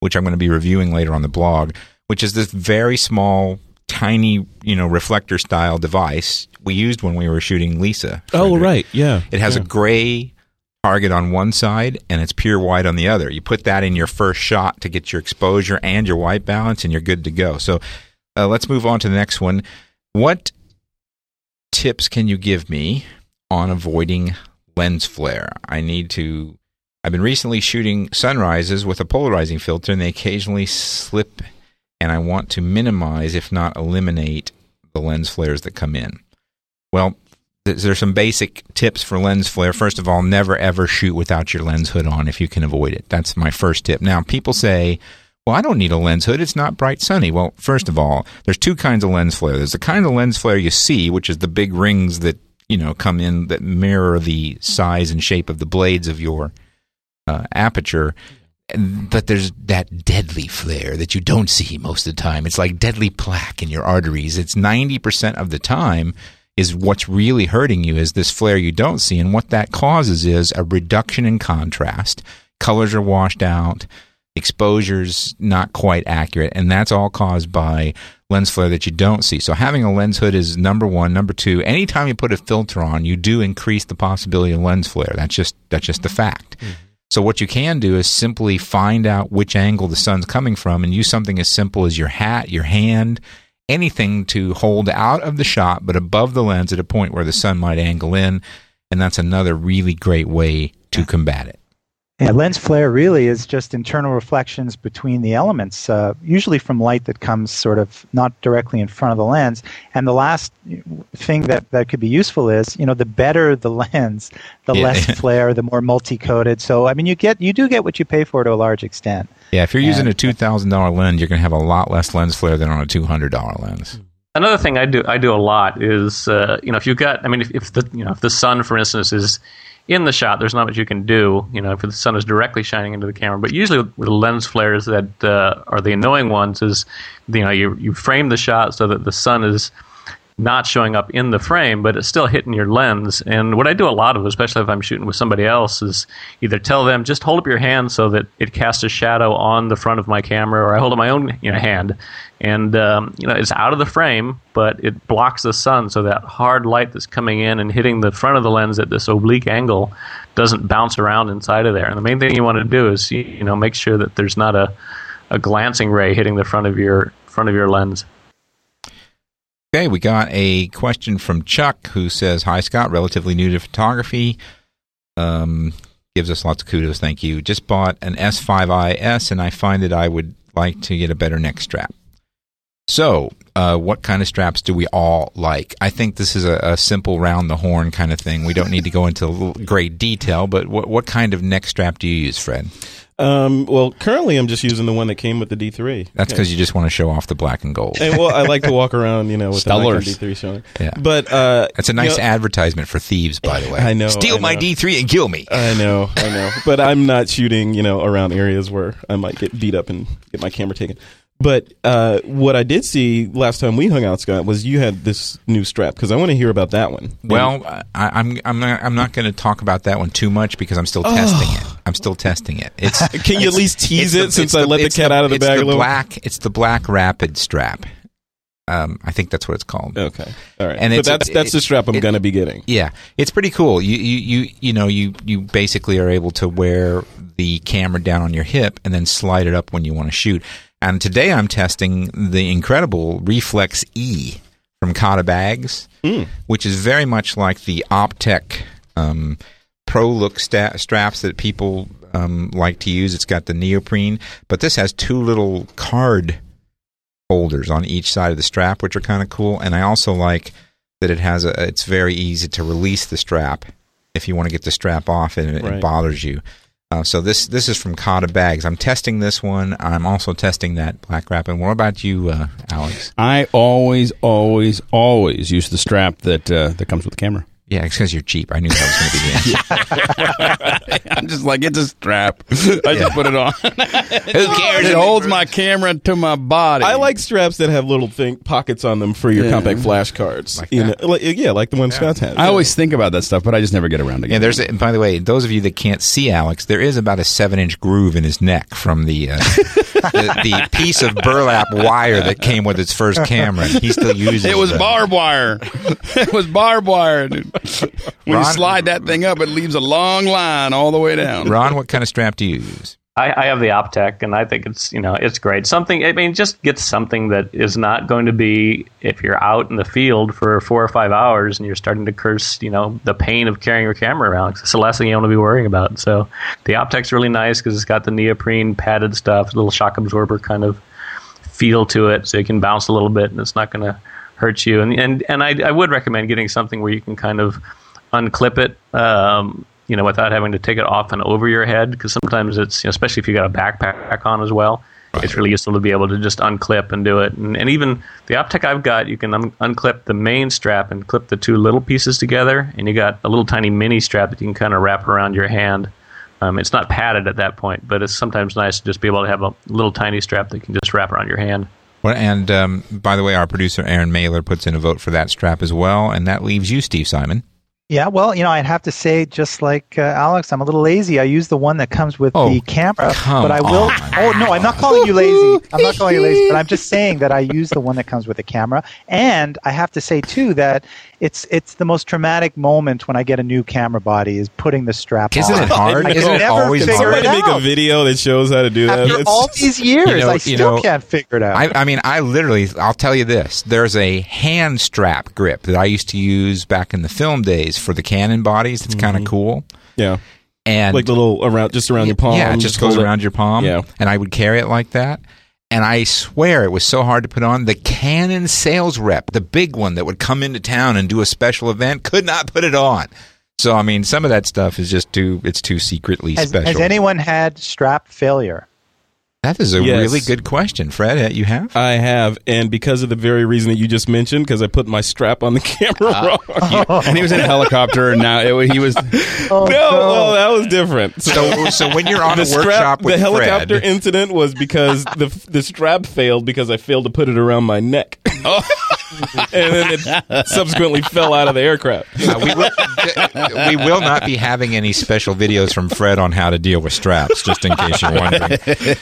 which I'm going to be reviewing later on the blog, which is this very small, tiny, you know, reflector style device we used when we were shooting Lisa. Frederick. Oh, right. Yeah. It has a gray target on one side and it's pure white on the other. You put that in your first shot to get your exposure and your white balance, and you're good to go. So uh, let's move on to the next one. What tips can you give me on avoiding lens flare? I need to. I've been recently shooting sunrises with a polarizing filter, and they occasionally slip, and I want to minimize, if not eliminate, the lens flares that come in. Well, there's some basic tips for lens flare. First of all, never ever shoot without your lens hood on if you can avoid it. That's my first tip. Now, people say, well, I don't need a lens hood. It's not bright sunny. Well, first of all, there's two kinds of lens flare. There's the kind of lens flare you see, which is the big rings that, you know, come in that mirror the size and shape of the blades of your uh, aperture. But there's that deadly flare that you don't see most of the time. It's like deadly plaque in your arteries. It's 90% of the time is what's really hurting you is this flare you don't see. And what that causes is a reduction in contrast. Colors are washed out, exposure's not quite accurate, and that's all caused by lens flare that you don't see. So having a lens hood is number one. Number two, anytime you put a filter on, you do increase the possibility of lens flare. That's just that's just the fact. Mm-hmm. So what you can do is simply find out which angle the sun's coming from and use something as simple as your hat, your hand, anything to hold out of the shot but above the lens at a point where the sun might angle in, and that's another really great way to combat it. Yeah, lens flare really is just internal reflections between the elements, uh, usually from light that comes sort of not directly in front of the lens. And the last thing that, that could be useful is, you know, the better the [LAUGHS] lens, the Yeah. less [LAUGHS] flare, the more multi-coated. So, I mean, you get you do get what you pay for to a large extent. Yeah, if you're using And- a two thousand dollar lens, you're going to have a lot less lens flare than on a two hundred dollar lens. Another thing I do I do a lot is uh, you know if you've got I mean if, if the you know if the sun for instance is in the shot there's not much you can do you know if the sun is directly shining into the camera. But usually with lens flares that uh, are the annoying ones is you know you you frame the shot so that the sun is not showing up in the frame, but it's still hitting your lens. And what I do a lot of, especially if I'm shooting with somebody else, is either tell them just hold up your hand so that it casts a shadow on the front of my camera, or I hold up my own you know, hand, and um, you know it's out of the frame, but it blocks the sun, so that hard light that's coming in and hitting the front of the lens at this oblique angle doesn't bounce around inside of there. And the main thing you want to do is you know make sure that there's not a a glancing ray hitting the front of your front of your lens. Okay, we got a question from Chuck who says, "Hi Scott, relatively new to photography. Um, gives us lots of kudos. Thank you. Just bought an S5IS, and I find that I would like to get a better neck strap. So, uh, what kind of straps do we all like? I think this is a, a, simple round the horn kind of thing. We don't need to go into great detail, but what, what kind of neck strap do you use, Fred? Um, well, currently I'm just using the one that came with the D3. That's because yeah. you just want to show off the black and gold. And, well, I like to walk around, you know, with Stellars. the D3 showing. Yeah, but uh, it's a nice you know, advertisement for thieves, by the way. I know. Steal I know. my D3 and kill me. I know, I know. but I'm not shooting, you know, around areas where I might get beat up and get my camera taken. But uh, what I did see last time we hung out, Scott, was you had this new strap because I want to hear about that one. Well, I, am I'm, I'm not I'm not going to talk about that one too much because I'm still oh. testing it. I'm still testing it. It's [LAUGHS] can you at least tease it the, since I the, let the cat the, out of the bag the a little? Black, it's the black rapid strap. Um, I think that's what it's called. Okay, all right. And but that's that's the strap I'm going to be getting. Yeah, it's pretty cool. You you you you know you you basically are able to wear the camera down on your hip and then slide it up when you want to shoot. And today I'm testing the incredible Reflex E from Kata Bags, mm. which is very much like the Optech um, Pro Look sta- straps that people um, like to use. It's got the neoprene, but this has two little card holders on each side of the strap, which are kind of cool. And I also like that it has a. It's very easy to release the strap if you want to get the strap off and it, right. it bothers you. Uh, so this this is from Kata Bags. I'm testing this one. I'm also testing that Black Wrap. And What about you, uh, Alex? I always, always, always use the strap that uh, that comes with the camera. Yeah, it's because you're cheap. I knew that was going to be the [LAUGHS] answer. [LAUGHS] I'm just like, it's a strap. I just put it on. [LAUGHS] Who cares? It holds my camera to my body. I like straps that have little thing pockets on them for your yeah. compact flash cards. Like you know, like, yeah, like the one yeah. Scott has. I always think about that stuff, but I just never get around to it. Yeah, there's. A, by the way, those of you that can't see Alex, there is about a seven inch groove in his neck from the uh, the, the, piece of burlap wire that came with its first camera. He still uses. It It was barbed wire. it was barbed wire, dude. When Ron, you slide that thing up, it leaves a long line all the way down. Ron, what kind of strap do you use? I, I, have the Optech, and I think it's you know it's great. Something I mean, just get something that is not going to be if you're out in the field for four or five hours and you're starting to curse you know the pain of carrying your camera around. It's the last thing you want to be worrying about. So the Optech's really nice because it's got the neoprene padded stuff, little shock absorber kind of feel to it, so you can bounce a little bit, and it's not going to hurt you. And and and I, I would recommend getting something where you can kind of unclip it. Um, you know, without having to take it off and over your head, because sometimes it's, you know, especially if you got a backpack on as well, right. it's really useful to be able to just unclip and do it. And, and even the Optech I've got, you can un- unclip the main strap and clip the two little pieces together, and you got a little tiny mini strap that you can kind of wrap around your hand. Um, it's not padded at that point, but it's sometimes nice to just be able to have a little tiny strap that you can just wrap around your hand. And um, by the way, our producer Aaron Mailer puts in a vote for that strap as well, and that leaves you, Steve Simon. Yeah, well, you know, I'd have to say, just like uh, Alex, I'm a little lazy. I use the one that comes with oh, the camera, but I will. On. Oh no, I'm not calling you lazy. I'm not calling you lazy, but I'm just saying that I use the one that comes with the camera. And I have to say too that it's it's the most traumatic moment when I get a new camera body is putting the strap Isn't on. it hard? I Isn't it always figure hard? It make a video that shows how to do that. After all these years, you know, I still know, can't figure it out. I, I, mean, I literally, I'll tell you this: there's a hand strap grip that I used to use back in the film days for the Canon bodies. It's mm-hmm. kind of cool. Yeah. And like the little around, just around your palm. Yeah, it just goes around your palm. Yeah. And I would carry it like that. And I swear it was so hard to put on. The Canon sales rep, the big one that would come into town and do a special event, could not put it on. So I mean, some of that stuff is just too it's too secretly has, special. Has anyone had strap failure? That is a yes. really good question, Fred. You have? I have, and because of the very reason that you just mentioned, because I put my strap on the [LAUGHS] camera uh, wrong, and he was in a helicopter, and now it, he was. [LAUGHS] oh, no, no. That was different. So, so when you're on [LAUGHS] the a workshop with the helicopter Fred, incident was because the the strap failed because I failed to put it around my neck. Oh. And then it subsequently fell out of the aircraft. Uh, we, will, we will not be having any special videos from Fred on how to deal with straps, just in case you're wondering.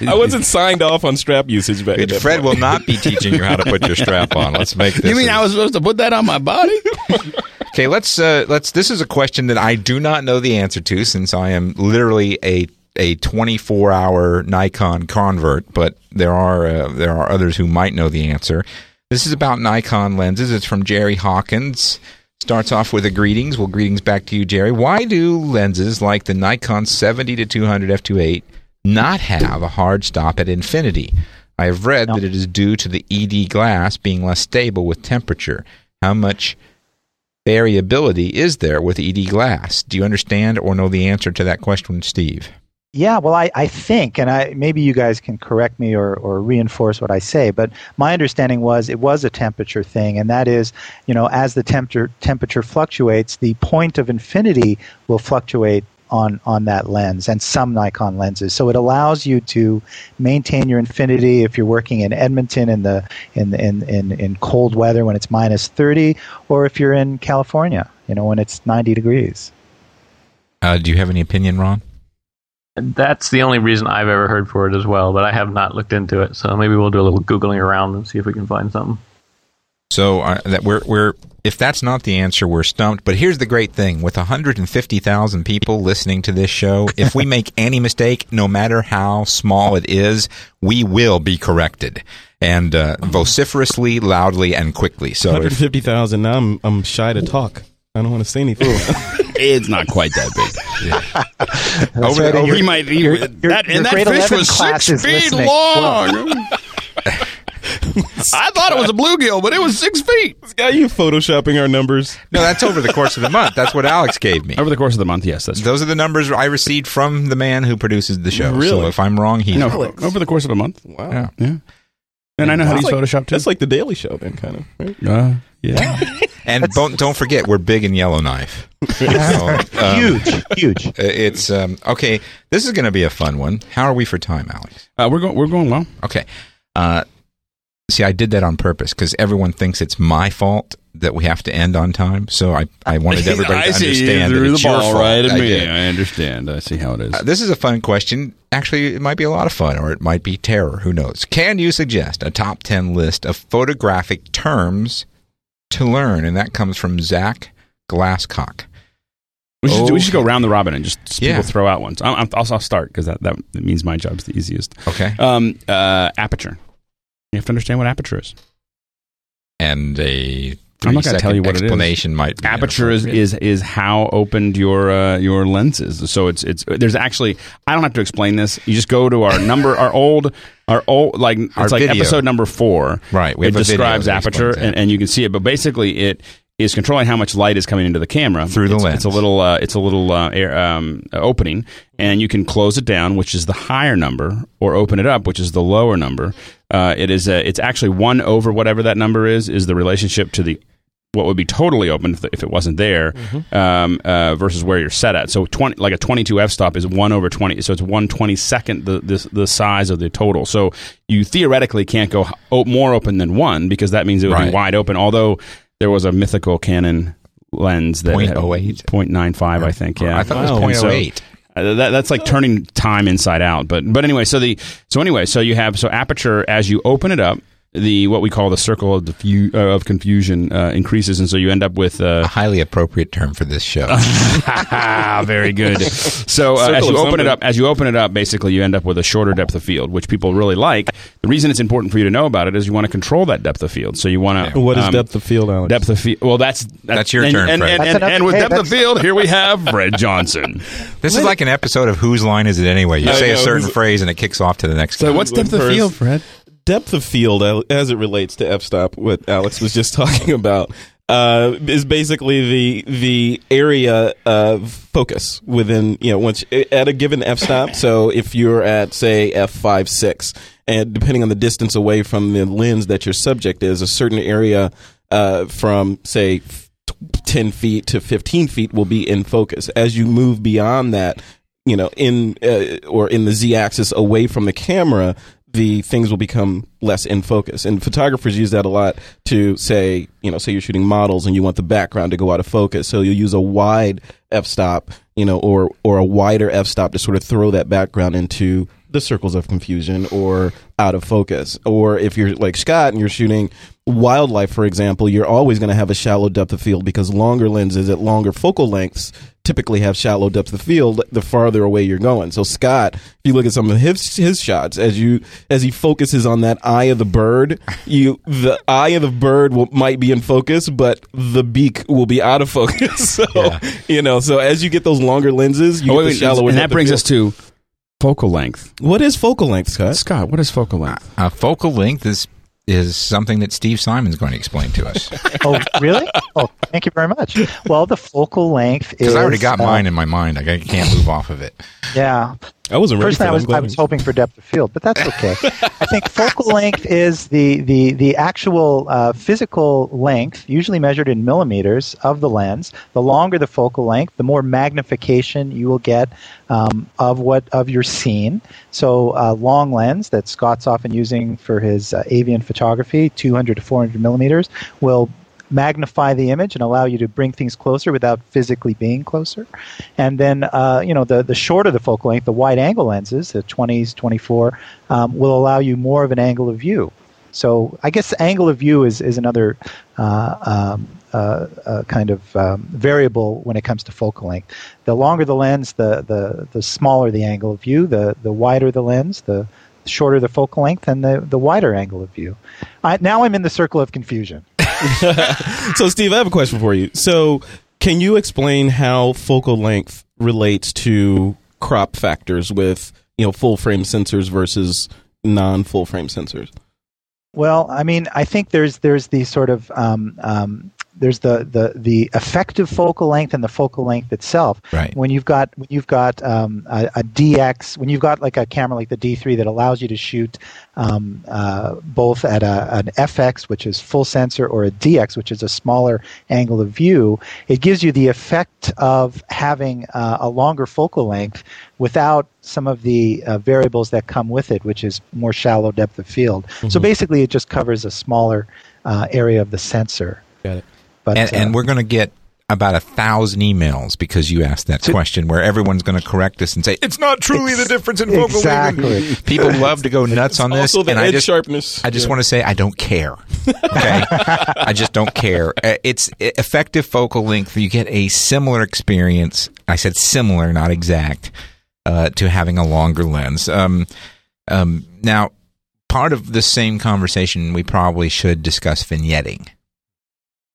I wasn't signed off on strap usage back at Fred point. will not be teaching you how to put your strap on. Let's make this. You mean a- I was supposed to put that on my body? [LAUGHS] Okay, let's uh, let's. This is a question that I do not know the answer to, since I am literally a a 24 hour Nikon convert. But there are uh, there are others who might know the answer. This is about Nikon lenses. It's from Jerry Hawkins. Starts off with a greetings. Well, greetings back to you, Jerry. Why do lenses like the Nikon 70 to 200 f2.8 not have a hard stop at infinity? I have read that it is due to the ED glass being less stable with temperature. How much variability is there with ED glass? Do you understand or know the answer to that question, Steve? Yeah, well, I, I think, and I maybe you guys can correct me or, or reinforce what I say, but my understanding was it was a temperature thing, and that is, you know, as the temperature temperature fluctuates, the point of infinity will fluctuate on on that lens and some Nikon lenses. So it allows you to maintain your infinity if you're working in Edmonton in the in in in, in cold weather when it's minus 30, or if you're in California, you know, when it's 90 degrees. Uh, do you have any opinion, Ron? That's the only reason I've ever heard for it as well, but I have not looked into it. So maybe we'll do a little googling around and see if we can find something. So uh, that we're we're if that's not the answer, we're stumped. But here's the great thing: with 150,000 people listening to this show, if we make [LAUGHS] any mistake, no matter how small it is, we will be corrected and uh, vociferously, loudly, and quickly. So 150,000. Now I'm, I'm shy to talk. I don't want to say anything. [LAUGHS] it's not quite that big. [LAUGHS] That's Over- right, and over- he might. He, your- that your- and that fish was six feet listening. long. [LAUGHS] I thought it was a bluegill, but it was six feet. Are you photoshopping our numbers? no, that's over the course of the month. That's what Alex gave me. Over the course of the month, yes, that's Those are the numbers I received from the man who produces the show. So Really? if I'm wrong, he's no, wrong. over the course of a month. Wow. Yeah. Yeah, and I know how to use That's like- Photoshop too. That's like the Daily Show, then, kind of. Right? uh, yeah. And don't, don't forget, we're big in Yellowknife. So, um, huge, huge. It's um, okay. This is going to be a fun one. How are we for time, Alex? Uh, we're going. We're going well. Okay. Uh, see, I did that on purpose because everyone thinks it's my fault that we have to end on time. So I, I wanted [LAUGHS] everybody I to see understand you that threw it's the your ball fault. right at I me. did. I understand. I see how it is. Uh, this is a fun question. Actually, it might be a lot of fun, or it might be terror. Who knows? Can you suggest a top 10 list of photographic terms to learn? And that comes from Zach Glasscock. We should, we should go round the robin and just Yeah. people throw out ones. I'm, I'm, I'll, I'll start because that, that means my job's the easiest. Okay. Um, uh, aperture. You have to understand what aperture is. And a I'm not gonna tell you what it is. explanation might be aperture is, is is how opened your uh, your lenses. So it's it's there's actually I don't have to explain this. You just go to our [LAUGHS] number our old our old like Our it's like video. episode number four. Right, it describes aperture and, and you can see it, but basically it is controlling how much light is coming into the camera Through the it's, lens. It's a little uh, it's a little uh, air, um, opening, and you can close it down, which is the higher number, or open it up, which is the lower number. Uh, it is a, it's actually one over whatever that number is is the relationship to the what would be totally open if, if it wasn't there um, uh, versus where you're set at. So 20, like a 22 f stop is one over 20. So it's one twenty second the, the the size of the total. So you theoretically can't go more open than one because that means it would Right. be wide open. Although there was a mythical Canon lens that had 0.08? 0.95, I think. Yeah, I thought it was And 0.08. uh, that, that's like turning time inside out. But but anyway, so the so anyway, so you have so aperture as you open it up, the what we call the circle of diffu- uh, of confusion uh, increases, and so you end up with a uh, highly appropriate term for this show. [LAUGHS] [LAUGHS] very good. So uh, as you open it up, as you open it up, basically you end up with a shorter depth of field, which people really like. The reason it's important for you to know about it is you want to control that depth of field. So you want to What is um, depth of field, Alex? Depth of field. Well, that's That's your and, turn, And, Fred. and, That's and, and with hey, depth of field, here we have Fred Johnson. [LAUGHS] This is like an episode of Whose Line Is It Anyway? You I say a certain phrase and it kicks off to the next So guy. what's depth of field, Fred? Depth of field as it relates to f-stop what alex was just [LAUGHS] talking about uh, is basically the the area of focus within you know once at a given f-stop. So if you're at say f5 6 and depending on the distance away from the lens that your subject is a certain area uh, from say 10 feet to 15 feet will be in focus. As you move beyond that you know in uh, or in the z-axis away from the camera the things will become less in focus. And photographers use that a lot to say, you know, say you're shooting models and you want the background to go out of focus. So you'll use a wide f stop, you know, or or a wider f stop to sort of throw that background into the circles of confusion or out of focus. Or if you're like Scott and you're shooting wildlife, for example, you're always going to have a shallow depth of field because longer lenses at longer focal lengths typically have shallow depth of field the farther away you're going. So Scott, if you look at some of his his shots as you as he focuses on that eye of the bird, you the eye of the bird will, might be in focus, but the beak will be out of focus. [LAUGHS] so Yeah. you know, so as you get those longer lenses, you Oh, get wait, the shallower and that brings field. us to focal length. what is focal length, Scott? Scott, what is focal length? Uh, focal length is is something that Steve Simon's going to explain to us [LAUGHS] Oh, really? Oh, thank you very much. Well, the focal length [LAUGHS] is. because I already got uh, mine in my mind. I can't move off of it. Yeah. I wasn't ready Personally, I was, I was hoping for depth of field, but that's okay. [LAUGHS] I think focal length is the, the, the actual uh, physical length, usually measured in millimeters, of the lens. The longer the focal length, the more magnification you will get um, of what of your scene. So, uh, long lens that Scott's often using for his uh, avian photography, 200 to 400 millimeters, will magnify the image and allow you to bring things closer without physically being closer. And then, uh, you know, the, the shorter the focal length, the wide angle lenses, the 20s, 24, um, will allow you more of an angle of view. So I guess angle of view is, is another uh, um, uh, uh, kind of um, variable when it comes to focal length. The longer the lens, the, the, the smaller the angle of view. The, the wider the lens, the shorter the focal length, and the, the wider angle of view. I, now I'm in the circle of confusion. [LAUGHS] so steve i have a question for you so can you explain how focal length relates to crop factors with you know full frame sensors versus non full frame sensors Well, I mean, I think there's there's the sort of um, um, there's the, the the effective focal length and the focal length itself. Right. When you've got when you've got um, a, a DX, when you've got like a camera like the D3 that allows you to shoot um, uh, both at a, an FX, which is full sensor, or a DX, which is a smaller angle of view, it gives you the effect of having uh, a longer focal length without some of the uh, variables that come with it, which is more shallow depth of field. So basically, it just covers a smaller uh, area of the sensor. got it But and, uh, and we're going to get about a thousand emails because you asked that question where everyone's going to correct us and say it's not truly the difference in focal exactly. length. People love to go nuts on this, also the and I edge just sharpness I just Yeah. want to say I don't care. Okay, I just don't care. Uh, It's uh, effective focal length. You get a similar experience. I said similar, not exact, uh, to having a longer lens. Um, um, now, part of the same conversation, we probably should discuss vignetting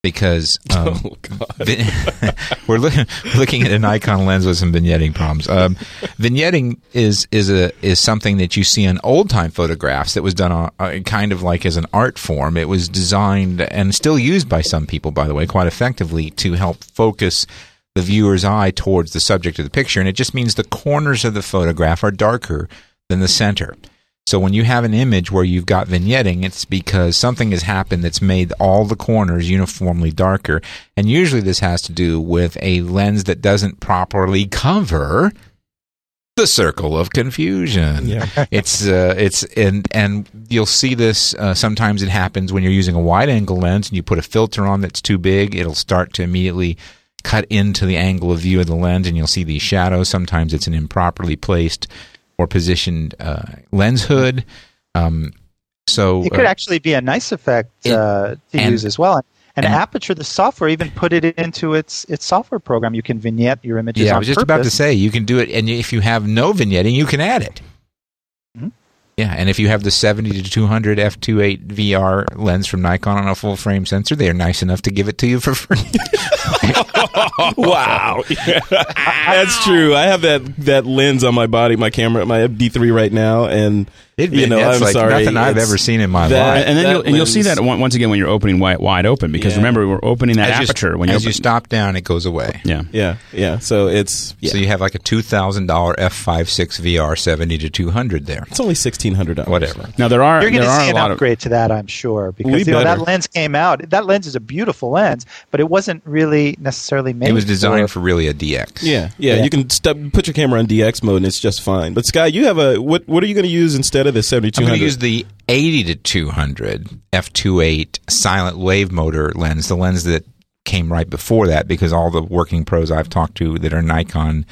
because [LAUGHS] um, oh [LAUGHS] we're, look, we're [LAUGHS] looking at an Nikon lens with some vignetting problems. Um, vignetting is is a is something that you see in old time photographs that was done on, uh, kind of like as an art form. It was designed and still used by some people, by the way, quite effectively to help focus the viewer's eye towards the subject of the picture, and it just means the corners of the photograph are darker than the center. So when you have an image where you've got vignetting, it's because something has happened that's made all the corners uniformly darker. And usually this has to do with a lens that doesn't properly cover the circle of confusion. Yeah. [LAUGHS] It's uh, it's and and you'll see this uh, sometimes it happens when you're using a wide angle lens and you put a filter on that's too big, it'll start to immediately cut into the angle of view of the lens and you'll see these shadows. Sometimes it's an improperly placed or positioned uh, lens hood. Um, so it could uh, actually be a nice effect it- uh, to and- use as well. And, and, Aperture, the software, even put it into its its software program. You can vignette your images. Yeah, I was just about to say you can do it, and if you have no vignetting, you can add it. Mhm. Yeah, and if you have the 70 to 200 f2.8 VR lens from Nikon on a full frame sensor, they are nice enough to give it to you for free. [LAUGHS] [LAUGHS] wow [LAUGHS] that's true i have that that lens on my body my camera my d3 right now and It, you know it's i'm like sorry nothing I've it's- ever seen in my that- life. and then that you'll, and you'll see that once again when you're opening wide, wide open because Yeah. remember we're opening that as aperture you, when you as open, you stop down, it goes away. Yeah, yeah yeah so it's yeah So you have like a two thousand dollar f five six VR 70 to 200 there. it's only $1600 Whatever. now there are You're going to see an lot of upgrade to that, I'm sure, because you know, that lens came out. That lens is a beautiful lens, but it wasn't really really necessarily made. It was designed for really a DX. Yeah, yeah, Yeah. You can step, put your camera on DX mode and it's just fine. But Sky, you have a what? What are you going to use instead of the seventy two? I'm going to use the eighty to two hundred f2.8 silent wave motor lens, the lens that came right before that, because all the working pros I've talked to that are Nikon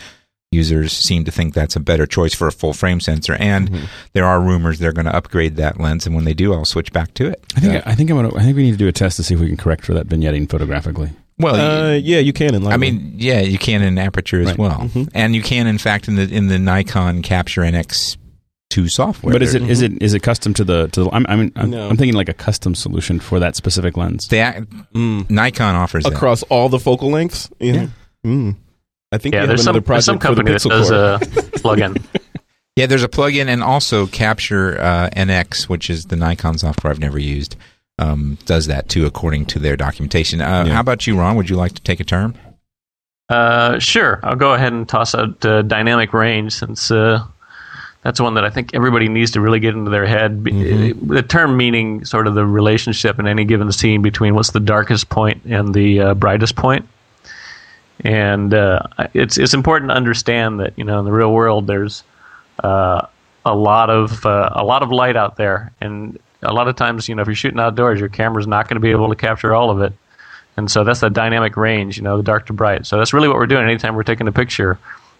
users seem to think that's a better choice for a full frame sensor. And Mm-hmm. there are rumors they're going to upgrade that lens, and when they do, I'll switch back to it. I think I think I'm gonna, I think we need to do a test to see if we can correct for that vignetting photographically. Well, Uh, yeah, you can in Lightroom. I mean, yeah, you can in aperture as Right. well, Mm-hmm. and you can, in fact, in the in the Nikon Capture NX2 software. But is There- it is it is it custom to the to the? I'm, I mean, I'm, No. I'm thinking like a custom solution for that specific lens. the Mm. Nikon offers that. across all the focal lengths. Yeah. Mm. I think Yeah, we have there's some, another there's some for the company that does a plug-in. [LAUGHS] Yeah, there's a plugin and also Capture uh, NX, which is the Nikon software I've never used, um, does that too, according to their documentation. Uh, Yeah. How about you, Ron? Would you like to take a turn? Uh, sure. I'll go ahead and toss out uh, dynamic range since uh, that's one that I think everybody needs to really get into their head. Mm-hmm. The term meaning sort of the relationship in any given scene between what's the darkest point and the uh, brightest point. And uh, it's it's important to understand that you know in the real world there's uh, a lot of uh, a lot of light out there, and a lot of times you know if you're shooting outdoors, your camera's not going to be able to capture all of it. And so that's the dynamic range, you know, the dark to bright. So that's really what we're doing anytime we're taking a picture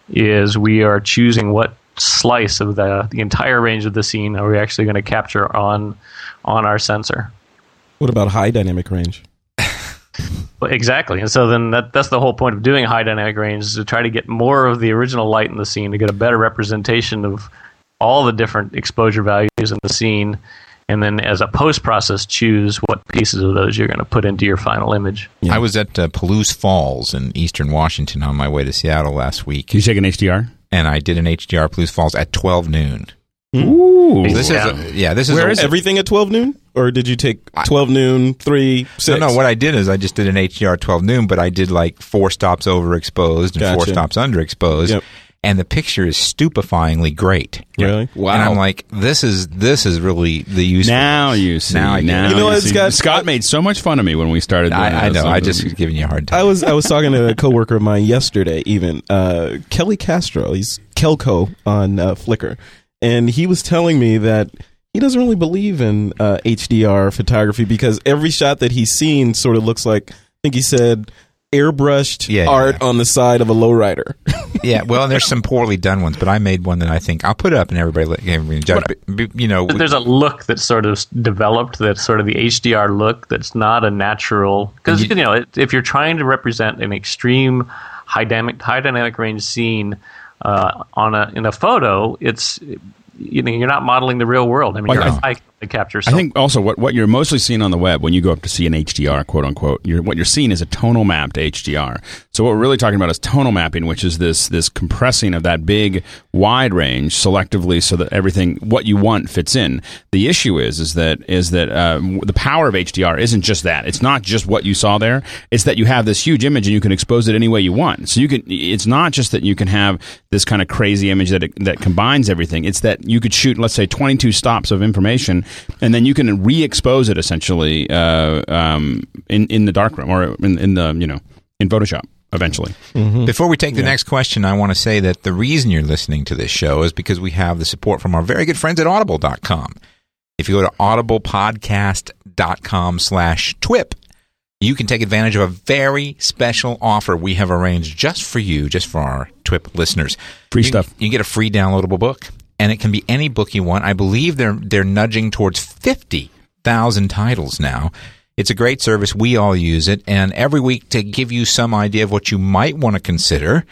is we are choosing what slice of the the entire range of the scene are we actually going to capture on on our sensor. What about high dynamic range? Well, exactly. And so then that, that's the whole point of doing high dynamic range is to try to get more of the original light in the scene to get a better representation of all the different exposure values in the scene. And then as a post process, choose what pieces of those you're going to put into your final image. Yeah. I was at uh, Palouse Falls in eastern Washington on my way to Seattle last week, you take an HDR? and I did an HDR Palouse Falls at 12 noon. Ooh, This Yeah. is a, yeah, this is Where a, is it? Everything at 12 noon? Or did you take 12 noon, 3, 6? No, no. What I did is I just did an HDR 12 noon, but I did like four stops overexposed and four stops underexposed, Yep. And the picture is stupefyingly great. Really? Wow. And I'm like, this is this is really the use. for now you see. Now I get now. You know what, see. Scott? Scott made so much fun of me when we started. Doing I, I know. I just was giving you a hard time. I was I was talking to a [LAUGHS] coworker of mine yesterday, even uh, Kelly Castro. He's Kelco on uh, Flickr, and he was telling me that he doesn't really believe in uh, HDR photography because every shot that he's seen sort of looks like I think he said airbrushed Yeah, yeah, art yeah. on the side of a lowrider. [LAUGHS] yeah. Well, and there's some poorly done ones, but I made one that I think I'll put it up and everybody, let- everybody judge. But, but, you know, There's a look that's sort of developed that's sort of the HDR look that's not a natural because you, you- know if you're trying to represent an extreme high dynamic high dynamic range scene uh, on a in a photo, it's you know you're not modeling the real world. I mean, Well, you're I- to capture. I think also what, what you're mostly seeing on the web when you go up to see an HDR, quote unquote, you're, what you're seeing is a tonal mapped HDR. So what we're really talking about is tonal mapping, which is this this compressing of that big wide range selectively so that everything what you want fits in. The issue is is that is that um, the power of HDR isn't just that. It's not just what you saw there. It's that you have this huge image and you can expose it any way you want. So you can. It's not just that you can have this kind of crazy image that that combines everything. It's that you could shoot, let's say, 22 stops of information, and then you can re-expose it essentially uh, um, in in the darkroom or in, in the you know in Photoshop eventually. Before we take the next question, I want to say that the reason you're listening to this show is because we have the support from our very good friends at audible.com. If you go to audiblepodcast.com slash twip, you can take advantage of a very special offer we have arranged just for you, just for our TWIP listeners. Free You- stuff. You get a free downloadable book, and it can be any book you want. I believe they're they're nudging towards fifty thousand titles now. It's a great service. We all use it, and every week to give you some idea of what you might want to consider.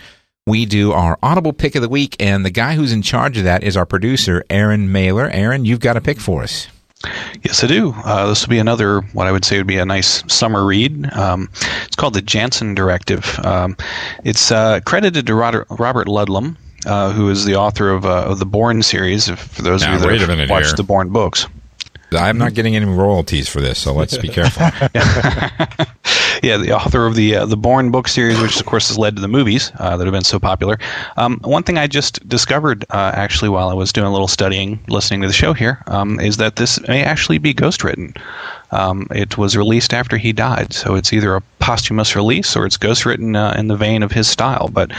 We do our Audible pick of the week, and the guy who's in charge of that is our producer, Aaron Mailer. Aaron, you've got a pick for us. Yes, I do. Uh, this will be another, what I would say would be a nice summer read. Um, it's called The Janson Directive. Um, it's uh, credited to Robert, Robert Ludlum, uh, who is the author of, uh, of the Bourne series, if, for those Now, of you that have watched here. the Bourne books. I'm not getting any royalties for this, so let's be [LAUGHS] careful. [LAUGHS] yeah, the author of the uh, the Bourne book series, which of course has led to the movies uh, that have been so popular. Um, one thing I just discovered uh, actually while I was doing a little studying, listening to the show here, um, is that this may actually be ghostwritten. Um, it was released after he died, so it's either a posthumous release or it's ghostwritten uh, in the vein of his style. But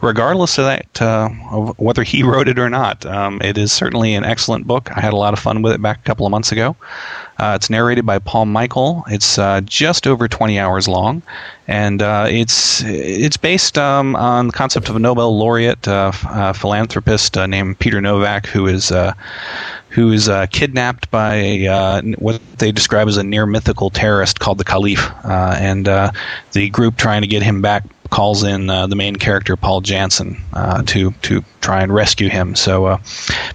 regardless of that, uh, of whether he [LAUGHS] wrote it or not, um, it is certainly an excellent book. I had a lot of fun with it back a couple of months ago. Uh, it's narrated by Paul Michael. It's uh, just over 20 hours long, and uh, it's it's based um, on the concept of a Nobel laureate uh, uh, philanthropist uh, named Peter Novak, who is who is kidnapped by what they describe as a near mythical terrorist called the Caliph, and the group trying to get him back calls in uh, the main character Paul Janson uh, to to try and rescue him. So uh,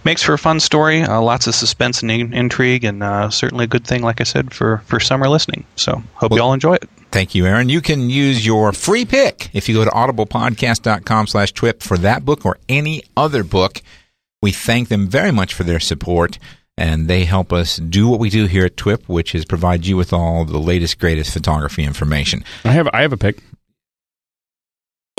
makes for a fun story, uh, lots of suspense and in- intrigue, and uh, certainly a good thing, like I said, for for summer listening. So hope well, you all enjoy it. Thank you, Aaron. You can use your free pick if you go to audiblepodcast.com slash twip for that book or any other book. We thank them very much for their support and they help us do what we do here at TWIP, which is provide you with all the latest, greatest photography information. I have I have a pick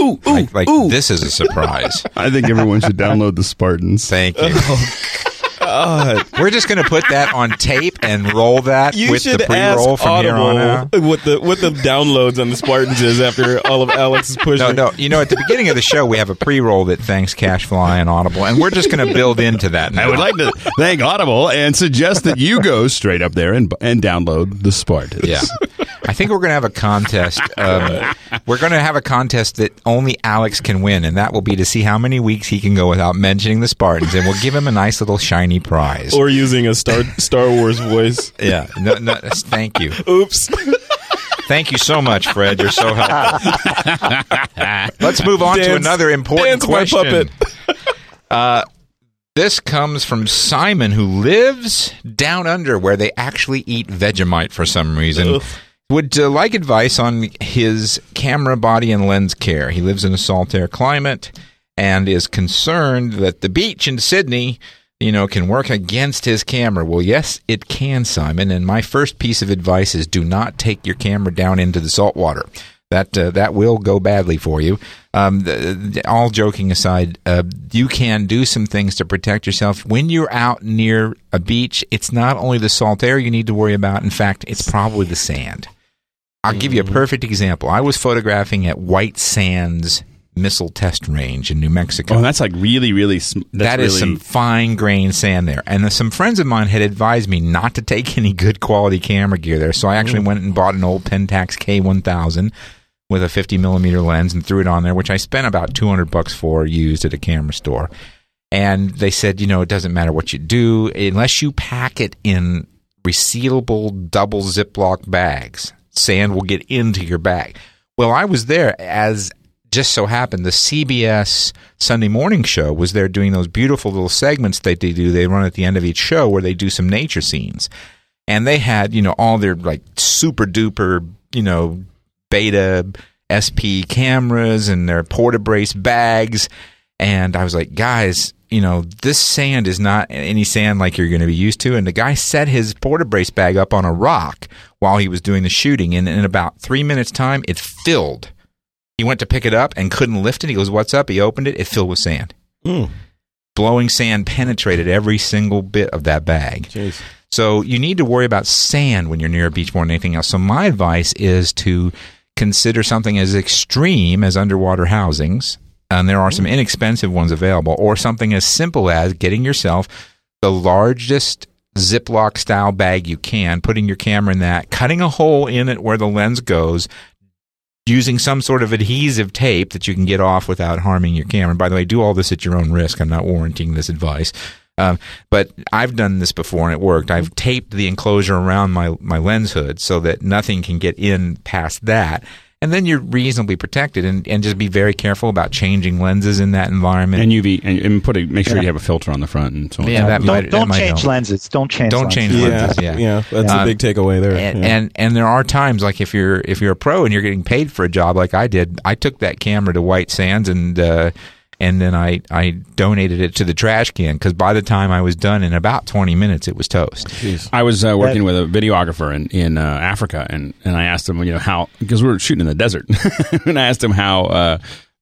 ooh, ooh, like, like ooh. this is a surprise. [LAUGHS] I think everyone should download the Spartans. Thank you. [LAUGHS] Oh, [LAUGHS] We're just going to put that on tape and roll that you with the pre-roll from Audible here on out. What the what the downloads on the Spartans is after all of Alex's pushing. No, no. You know, at the beginning of the show, we have a pre-roll that thanks CacheFly and Audible, and we're just going to build into that. Now. I would like to thank Audible and suggest that you go straight up there and and download the Spartans. Yeah. I think we're going to have a contest. Um, we're going to have a contest that only Alex can win, and that will be to see how many weeks he can go without mentioning the Spartans, and we'll give him a nice little shiny prize. Or using a Star Star Wars voice. Yeah. No, no, thank you. Oops. Thank you so much, Fred. You're so helpful. Let's move on dance, to another important question. Uh, this comes from Simon, who lives down under where they actually eat Vegemite for some reason. Ugh would uh, like advice on his camera body and lens care. He lives in a salt air climate and is concerned that the beach in Sydney, you know, can work against his camera. Well, yes, it can, Simon. And my first piece of advice is do not take your camera down into the salt water. That uh, that will go badly for you. Um, the, the, all joking aside, uh, you can do some things to protect yourself when you're out near a beach. It's not only the salt air you need to worry about. In fact, it's probably the sand. I'll give you a mm-hmm. perfect example. I was photographing at White Sands Missile Test Range in New Mexico. Oh, that's like really, really. Sm- that is really... some fine grained sand there. And some friends of mine had advised me not to take [LAUGHS] any good quality camera gear there. So I actually mm. went and bought an old Pentax K1000 with a 50 millimeter lens and threw it on there, which I spent about 200 bucks for used at a camera store. And they said, you know, it doesn't matter what you do unless you pack it in resealable double Ziploc bags sand will get into your bag. Well, I was there as just so happened the CBS Sunday morning show was there doing those beautiful little segments that they do. They run at the end of each show where they do some nature scenes. And they had, you know, all their like super duper, you know, beta SP cameras and their Porta-Brace bags. And I was like, guys, you know, this sand is not any sand like you're going to be used to. And the guy set his Porta-Brace bag up on a rock while he was doing the shooting. And in about three minutes' time, it filled. He went to pick it up and couldn't lift it. He goes, What's up? He opened it. It filled with sand. Mm. Blowing sand penetrated every single bit of that bag. Jeez. So you need to worry about sand when you're near a beach more than anything else. So my advice is to consider something as extreme as underwater housings and there are some mm. inexpensive ones available, or something as simple as getting yourself the largest Ziploc style bag you can, putting your camera in that, cutting a hole in it where the lens goes, using some sort of adhesive tape that you can get off without harming your camera. by the way, do all this at your own risk. I'm not warranting this advice. Um, but I've done this before and it worked. I've taped the enclosure around my, my lens hood so that nothing can get in past that and then you're reasonably protected and, and just be very careful about changing lenses in that environment and UV and, and put a, make sure yeah. you have a filter on the front and so on. Yeah, that don't, might, don't that change lenses. Don't change. Don't lenses. change lenses. Yeah, yeah, that's um, a big takeaway there. And, yeah. and and there are times like if you're if you're a pro and you're getting paid for a job like I did, I took that camera to White Sands and. Uh, and then I, I donated it to the trash can because by the time I was done in about 20 minutes, it was toast. Jeez. I was uh, working with a videographer in, in uh, Africa, and, and I asked him, you know, how, because we were shooting in the desert, [LAUGHS] and I asked him how, uh,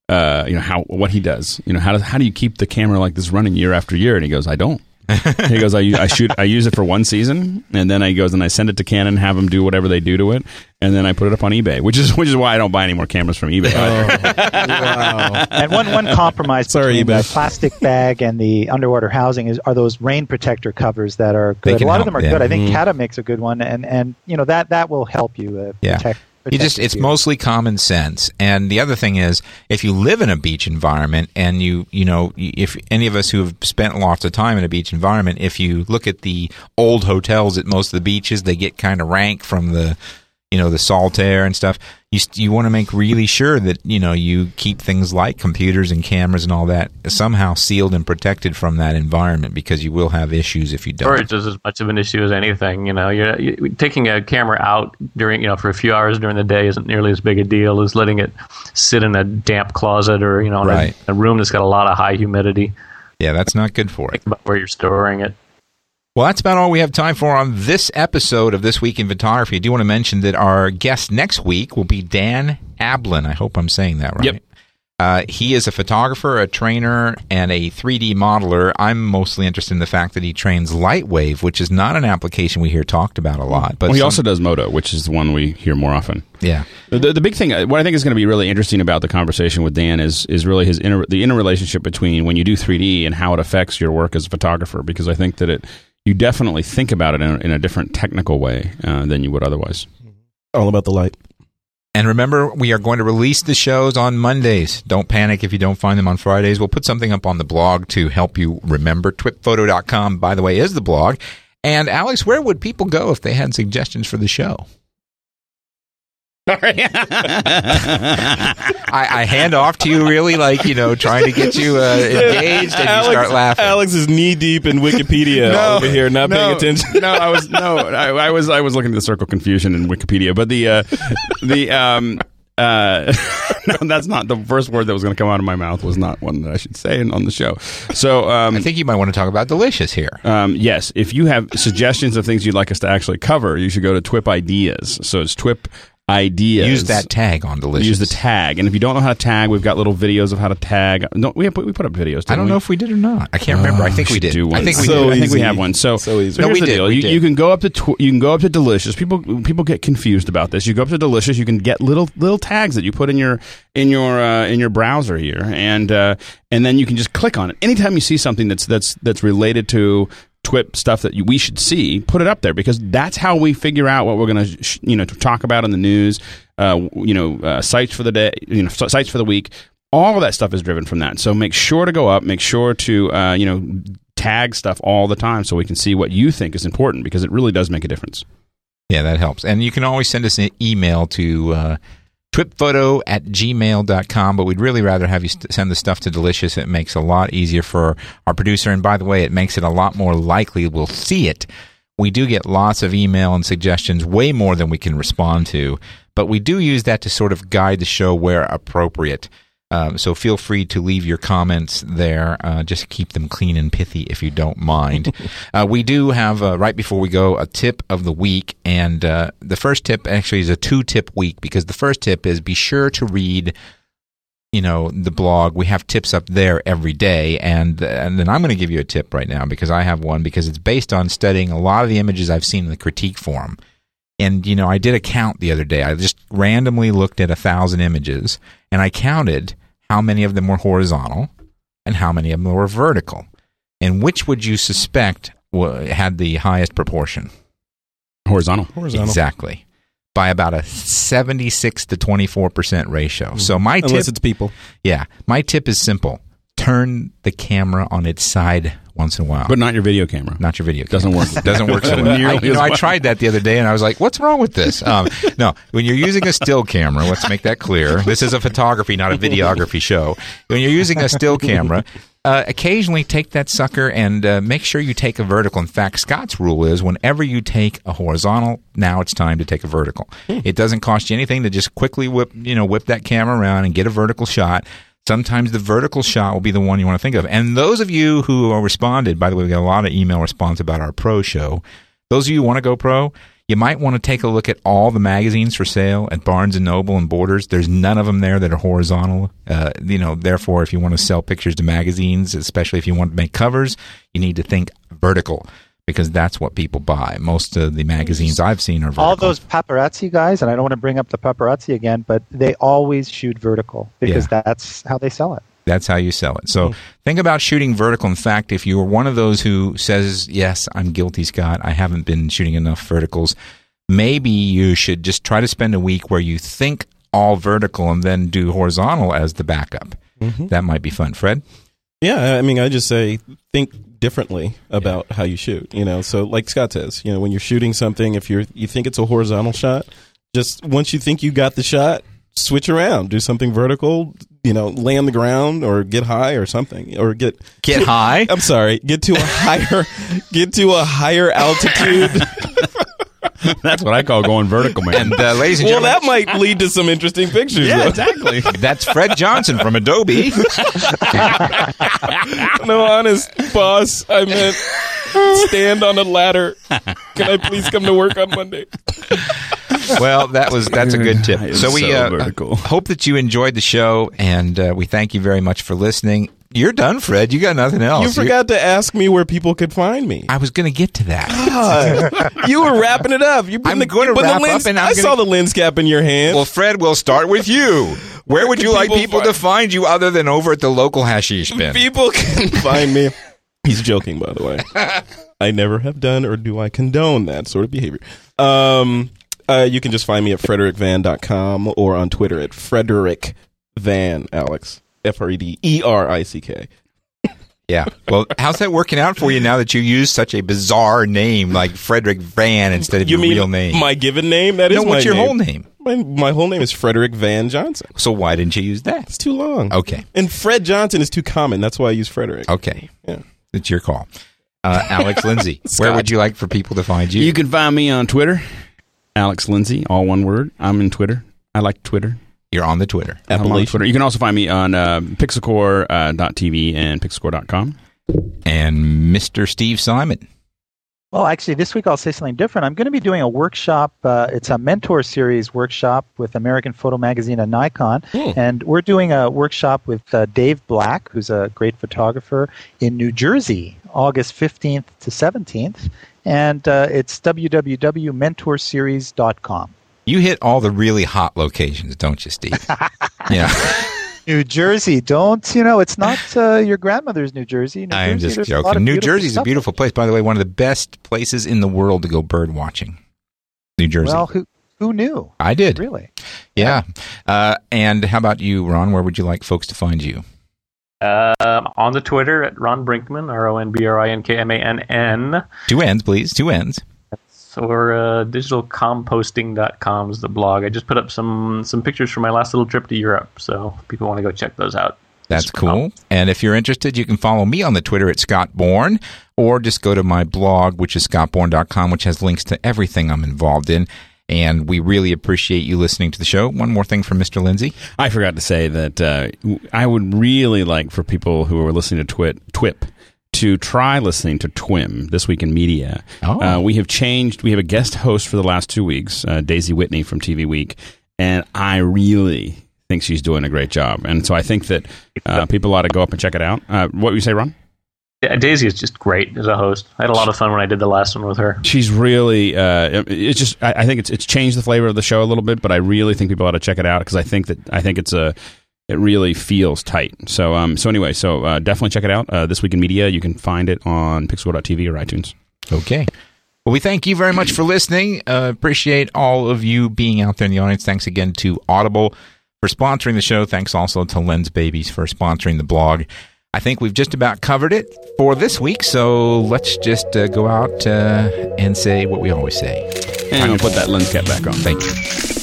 uh, you know, how, what he does. You know, how, does, how do you keep the camera like this running year after year? And he goes, I don't. [LAUGHS] he goes, I shoot, I use it for one season, and then I goes and I send it to Canon, have them do whatever they do to it, and then I put it up on eBay, which is [LAUGHS] which is why I don't buy any more cameras from eBay. [LAUGHS] wow. And one, one compromise Sorry, between the plastic bag and the underwater housing is are those rain protector covers that are good. A lot help, of them are yeah. good. I think Mhm. Kata makes a good one, and and you know that that will help you uh, Yeah. protect. You just it's gear. mostly common sense. And the other thing is if you live in a beach environment and you you know if any of us who have spent lots of time in a beach environment if you look at the old hotels at most of the beaches they get kind of rank from the you know the salt air and stuff you you want to make really sure that you know you keep things like computers and cameras and all that somehow sealed and protected from that environment because you will have issues if you don't storage is as much of an issue as anything. You know, you're, you taking a camera out during you know for a few hours during the day isn't nearly as big a deal as letting it sit in a damp closet or you know in a- Right. a, room that's got a lot of high humidity. yeah that's not good for it about where you're storing it. Well, that's about all we have time for on this episode of This Week in Photography. I do want to mention that our guest next week will be Dan Ablan. I hope I'm saying that right. Yep. Uh, he is a photographer, a trainer, and a 3D modeler. I'm mostly interested in the fact that he trains Lightwave, which is not an application we hear talked about a lot. But well, he some- also does Moto, which is the one we hear more often. yeah, The, the, big thing, uh, what I think is going to be really interesting about the conversation with Dan is is really his inner, the interrelationship between when you do 3D and how it affects your work as a photographer. Because I think that it you definitely think about it in a, in a different technical way uh, than you would otherwise. All about the light. And remember, we are going to release the shows on Mondays. Don't panic if you don't find them on Fridays. We'll put something up on the blog to help you remember. Twitphoto.com, by the way, is the blog. And Alex, where would people go if they had suggestions for the show? [LAUGHS] I, I hand off to you, really, like you know, trying to get you uh, engaged, and you start laughing. Alex is knee deep in Wikipedia [LAUGHS] over here, not paying attention. no, I was no, [LAUGHS] I, I was I was looking at the circle confusion in Wikipedia, but the uh, the um uh no, that's not the first word that was going to come out of my mouth was not one that I should say on the show. So um, I think you might want to talk about delicious here. um, yes, if you have suggestions of things you'd like us to actually cover, you should go to Twip Ideas. So it's Twip Ideas. Use that tag on delicious. Use the tag, and if you don't know how to tag, we've got little videos of how to tag. No, we have, we put up videos. I don't we? know if we did or not. I can't remember. I think we should did. do one. I think we So did. I think we have one. So, So easy. so No, we the did, deal. we You, did. you can go up to tw- you can go up to Delicious. People people get confused about this. You go up to Delicious. You can get little little tags that you put in your in your uh, in your browser here, and uh, and then you can just click on it. Anytime you see something that's that's that's related to TWIP stuff that we should see, put it up there because that's how we figure out what we're going to sh- you know talk about in the news. Uh, you know, uh, sites for the day, you know, sites for the week. All of that stuff is driven from that. So make sure to go up. Make sure to uh, you know tag stuff all the time so we can see what you think is important because it really does make a difference. Yeah, that helps. And you can always send us an email to twitphoto at gmail.com, but we'd really rather have you st- send the stuff to Delicious. It makes a lot easier for our producer. And by the way, it makes it a lot more likely we'll see it. We do get lots of email and suggestions, way more than we can respond to, but we do use that to sort of guide the show where appropriate. Um, so feel free to leave your comments there. Uh, just keep them clean and pithy if you don't mind. [LAUGHS] uh, we do have uh, right before we go a tip of the week, and uh, the first tip actually is a two tip week because the first tip is be sure to read. You know the blog. We have tips up there every day, and and then I'm going to give you a tip right now because I have one because it's based on studying a lot of the images I've seen in the critique forum. And you know, I did a count the other day. I just randomly looked at a thousand images, and I counted how many of them were horizontal and how many of them were vertical. And which would you suspect had the highest proportion? Horizontal. Horizontal. Exactly. By about a 76 to 24% ratio. Hmm. So my Unless tip it's people. yeah, my tip is simple. Turn the camera on its side once in a while. But not your video camera. not your video. Doesn't camera. work. Doesn't work [LAUGHS] so well. I, you know, as I tried that the other day, and I was like, "What's wrong with this?" [LAUGHS] Um, no, when you're using a still camera, let's make that clear. This is a photography, not a videography show. When you're using a still camera, uh, occasionally take that sucker and uh, make sure you take a vertical. In fact, Scott's rule is whenever you take a horizontal, now it's time to take a vertical. It doesn't cost you anything to just quickly whip, you know, whip that camera around and get a vertical shot. Sometimes the vertical shot will be the one you want to think of. And those of you who responded, by the way, we got a lot of email response about our pro show. Those of you who want to go pro, You might want to take a look at all the magazines for sale at Barnes and Noble and Borders. There's none of them there that are horizontal. Uh, you know, therefore, if you want to sell pictures to magazines, especially if you want to make covers, you need to think vertical because that's what people buy. Most of the magazines I've seen are vertical. All those paparazzi guys, and I don't want to bring up the paparazzi again, but they always shoot vertical because Yeah. that's how they sell it. That's how you sell it. So mm-hmm. think about shooting vertical. In fact, if you're one of those who says, Yes, I'm guilty, Scott, I haven't been shooting enough verticals, maybe you should just try to spend a week where you think all vertical and then do horizontal as the backup. Mm-hmm. That might be fun. Fred? Yeah, I mean, I just say think differently about how you shoot. You know, so like Scott says, you know, when you're shooting something, if you're you think it's a horizontal shot, just once you think you got the shot, switch around, do something vertical. You know, lay on the ground or get high or something, or get Get high. I'm sorry, get to a [LAUGHS] higher, get to a higher altitude. [LAUGHS] That's what I call going vertical, man. And uh, ladies and well, gentlemen, that might lead to some interesting pictures. yeah, though. exactly. [LAUGHS] that's Fred Johnson from Adobe. [LAUGHS] no, honest boss, I meant stand on a ladder. Can I please come to work on Monday? well, that was that's a good tip. So we so uh, vertical. hope that you enjoyed the show, and uh, we thank you very much for listening. You're done, Fred. You got nothing else. You forgot to ask me where people could find me. I was going to get to that. you were wrapping it up. You put I'm the, gonna you put the wrap up and I'm I gonna- saw the lens cap in your hand. well, Fred, we'll start with you. Where would you can like people people find- to find you other than over at the local hashish bin? people can find me. He's joking, by the way. [LAUGHS] I never have done or do I condone that sort of behavior. Um, uh, you can just find me at frederickvan.com or on Twitter at Frederick Van Alex. F R E D E R I C K. Yeah. Well, how's that working out for you now that you use such a bizarre name like Frederick Van instead of You your mean real name? my given name? That is no, what's my your name. whole name? My, my whole name is Frederick Van Johnson. So why didn't you use that? It's too long. Okay. And Fred Johnson is too common. That's why I use Frederick. Okay. Yeah. It's your call. Uh, Alex [LAUGHS] Lindsay, where would you like for people to find you? You can find me on Twitter, Alex Lindsay, all one word. I'm in Twitter. I like Twitter. You're on the Twitter. I'm on Appalachian. Twitter. You can also find me on uh, pixelcorps.tv and pixelcorps.com. And Mr. Steve Simon. Well, actually, this week I'll say something different. I'm going to be doing a workshop. Uh, it's a mentor series workshop with American Photo Magazine and Nikon. Hmm. And we're doing a workshop with uh, Dave Black, who's a great photographer in New Jersey, August 15th to 17th. And uh, it's www.mentorseries.com. You hit all the really hot locations, don't you, Steve? [LAUGHS] yeah. New Jersey, don't, you know, it's not uh, your grandmother's New Jersey. New I am Jersey, just there's a lot joking. New beautiful Jersey's a beautiful place. By the way, one of the best places in the world to go bird watching. New Jersey. Well, who, who knew? I did. Really? Yeah. Uh, and how about you, Ron? Where would you like folks to find you? Um, on the Twitter at Ron Brinkmann, R O N B R I N K M A N N. Two ends, please. Two ends. Or uh, digitalcompositing.com is the blog. I just put up some some pictures from my last little trip to Europe, so people want to go check those out. That's cool. And if you're interested, you can follow me on the Twitter at Scott Bourne, or just go to my blog, which is scottbourne.com, which has links to everything I'm involved in. And we really appreciate you listening to the show. One more thing from Mr. Lindsay. I forgot to say that uh, I would really like for people who are listening to Twit, TWIP to try listening to TWIM, This Week in Media. Oh. Uh, we have changed. We have a guest host for the last two weeks, uh, Daisy Whitney from TV Week, and I really think she's doing a great job. And so I think that uh, people ought to go up and check it out. Uh, what would you say, Ron? Yeah, Daisy is just great as a host. I had a lot of fun when I did the last one with her. She's really. Uh, it's just. I, I think it's it's changed the flavor of the show a little bit, but I really think people ought to check it out because I think that I think it's a. It really feels tight. So um. So anyway, so uh, definitely check it out. Uh, this week in media, you can find it on Pixel.tv or iTunes. Okay. Well, we thank you very much for listening. Uh, appreciate all of you being out there in the audience. Thanks again to Audible for sponsoring the show. Thanks also to Lensbabies for sponsoring the blog. I think we've just about covered it for this week, so let's just uh, go out uh, and say what we always say. And I'll put that lens cap back on. Thank you.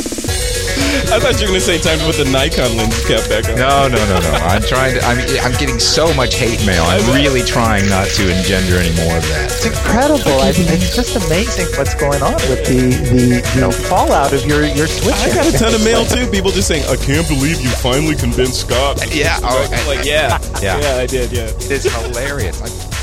I thought you were going to say time to put the Nikon lens cap back on. No, no, no, no. I'm trying to. I'm, I'm getting so much hate mail. I'm really trying not to engender any more of that. It's incredible. I mean, it's just amazing what's going on with the, the you know fallout of your your switching. I got a ton of mail too. People just saying, "I can't believe you finally convinced Scott." Yeah, oh, like yeah, Yeah. yeah, I did. Yeah. It's hilarious. I,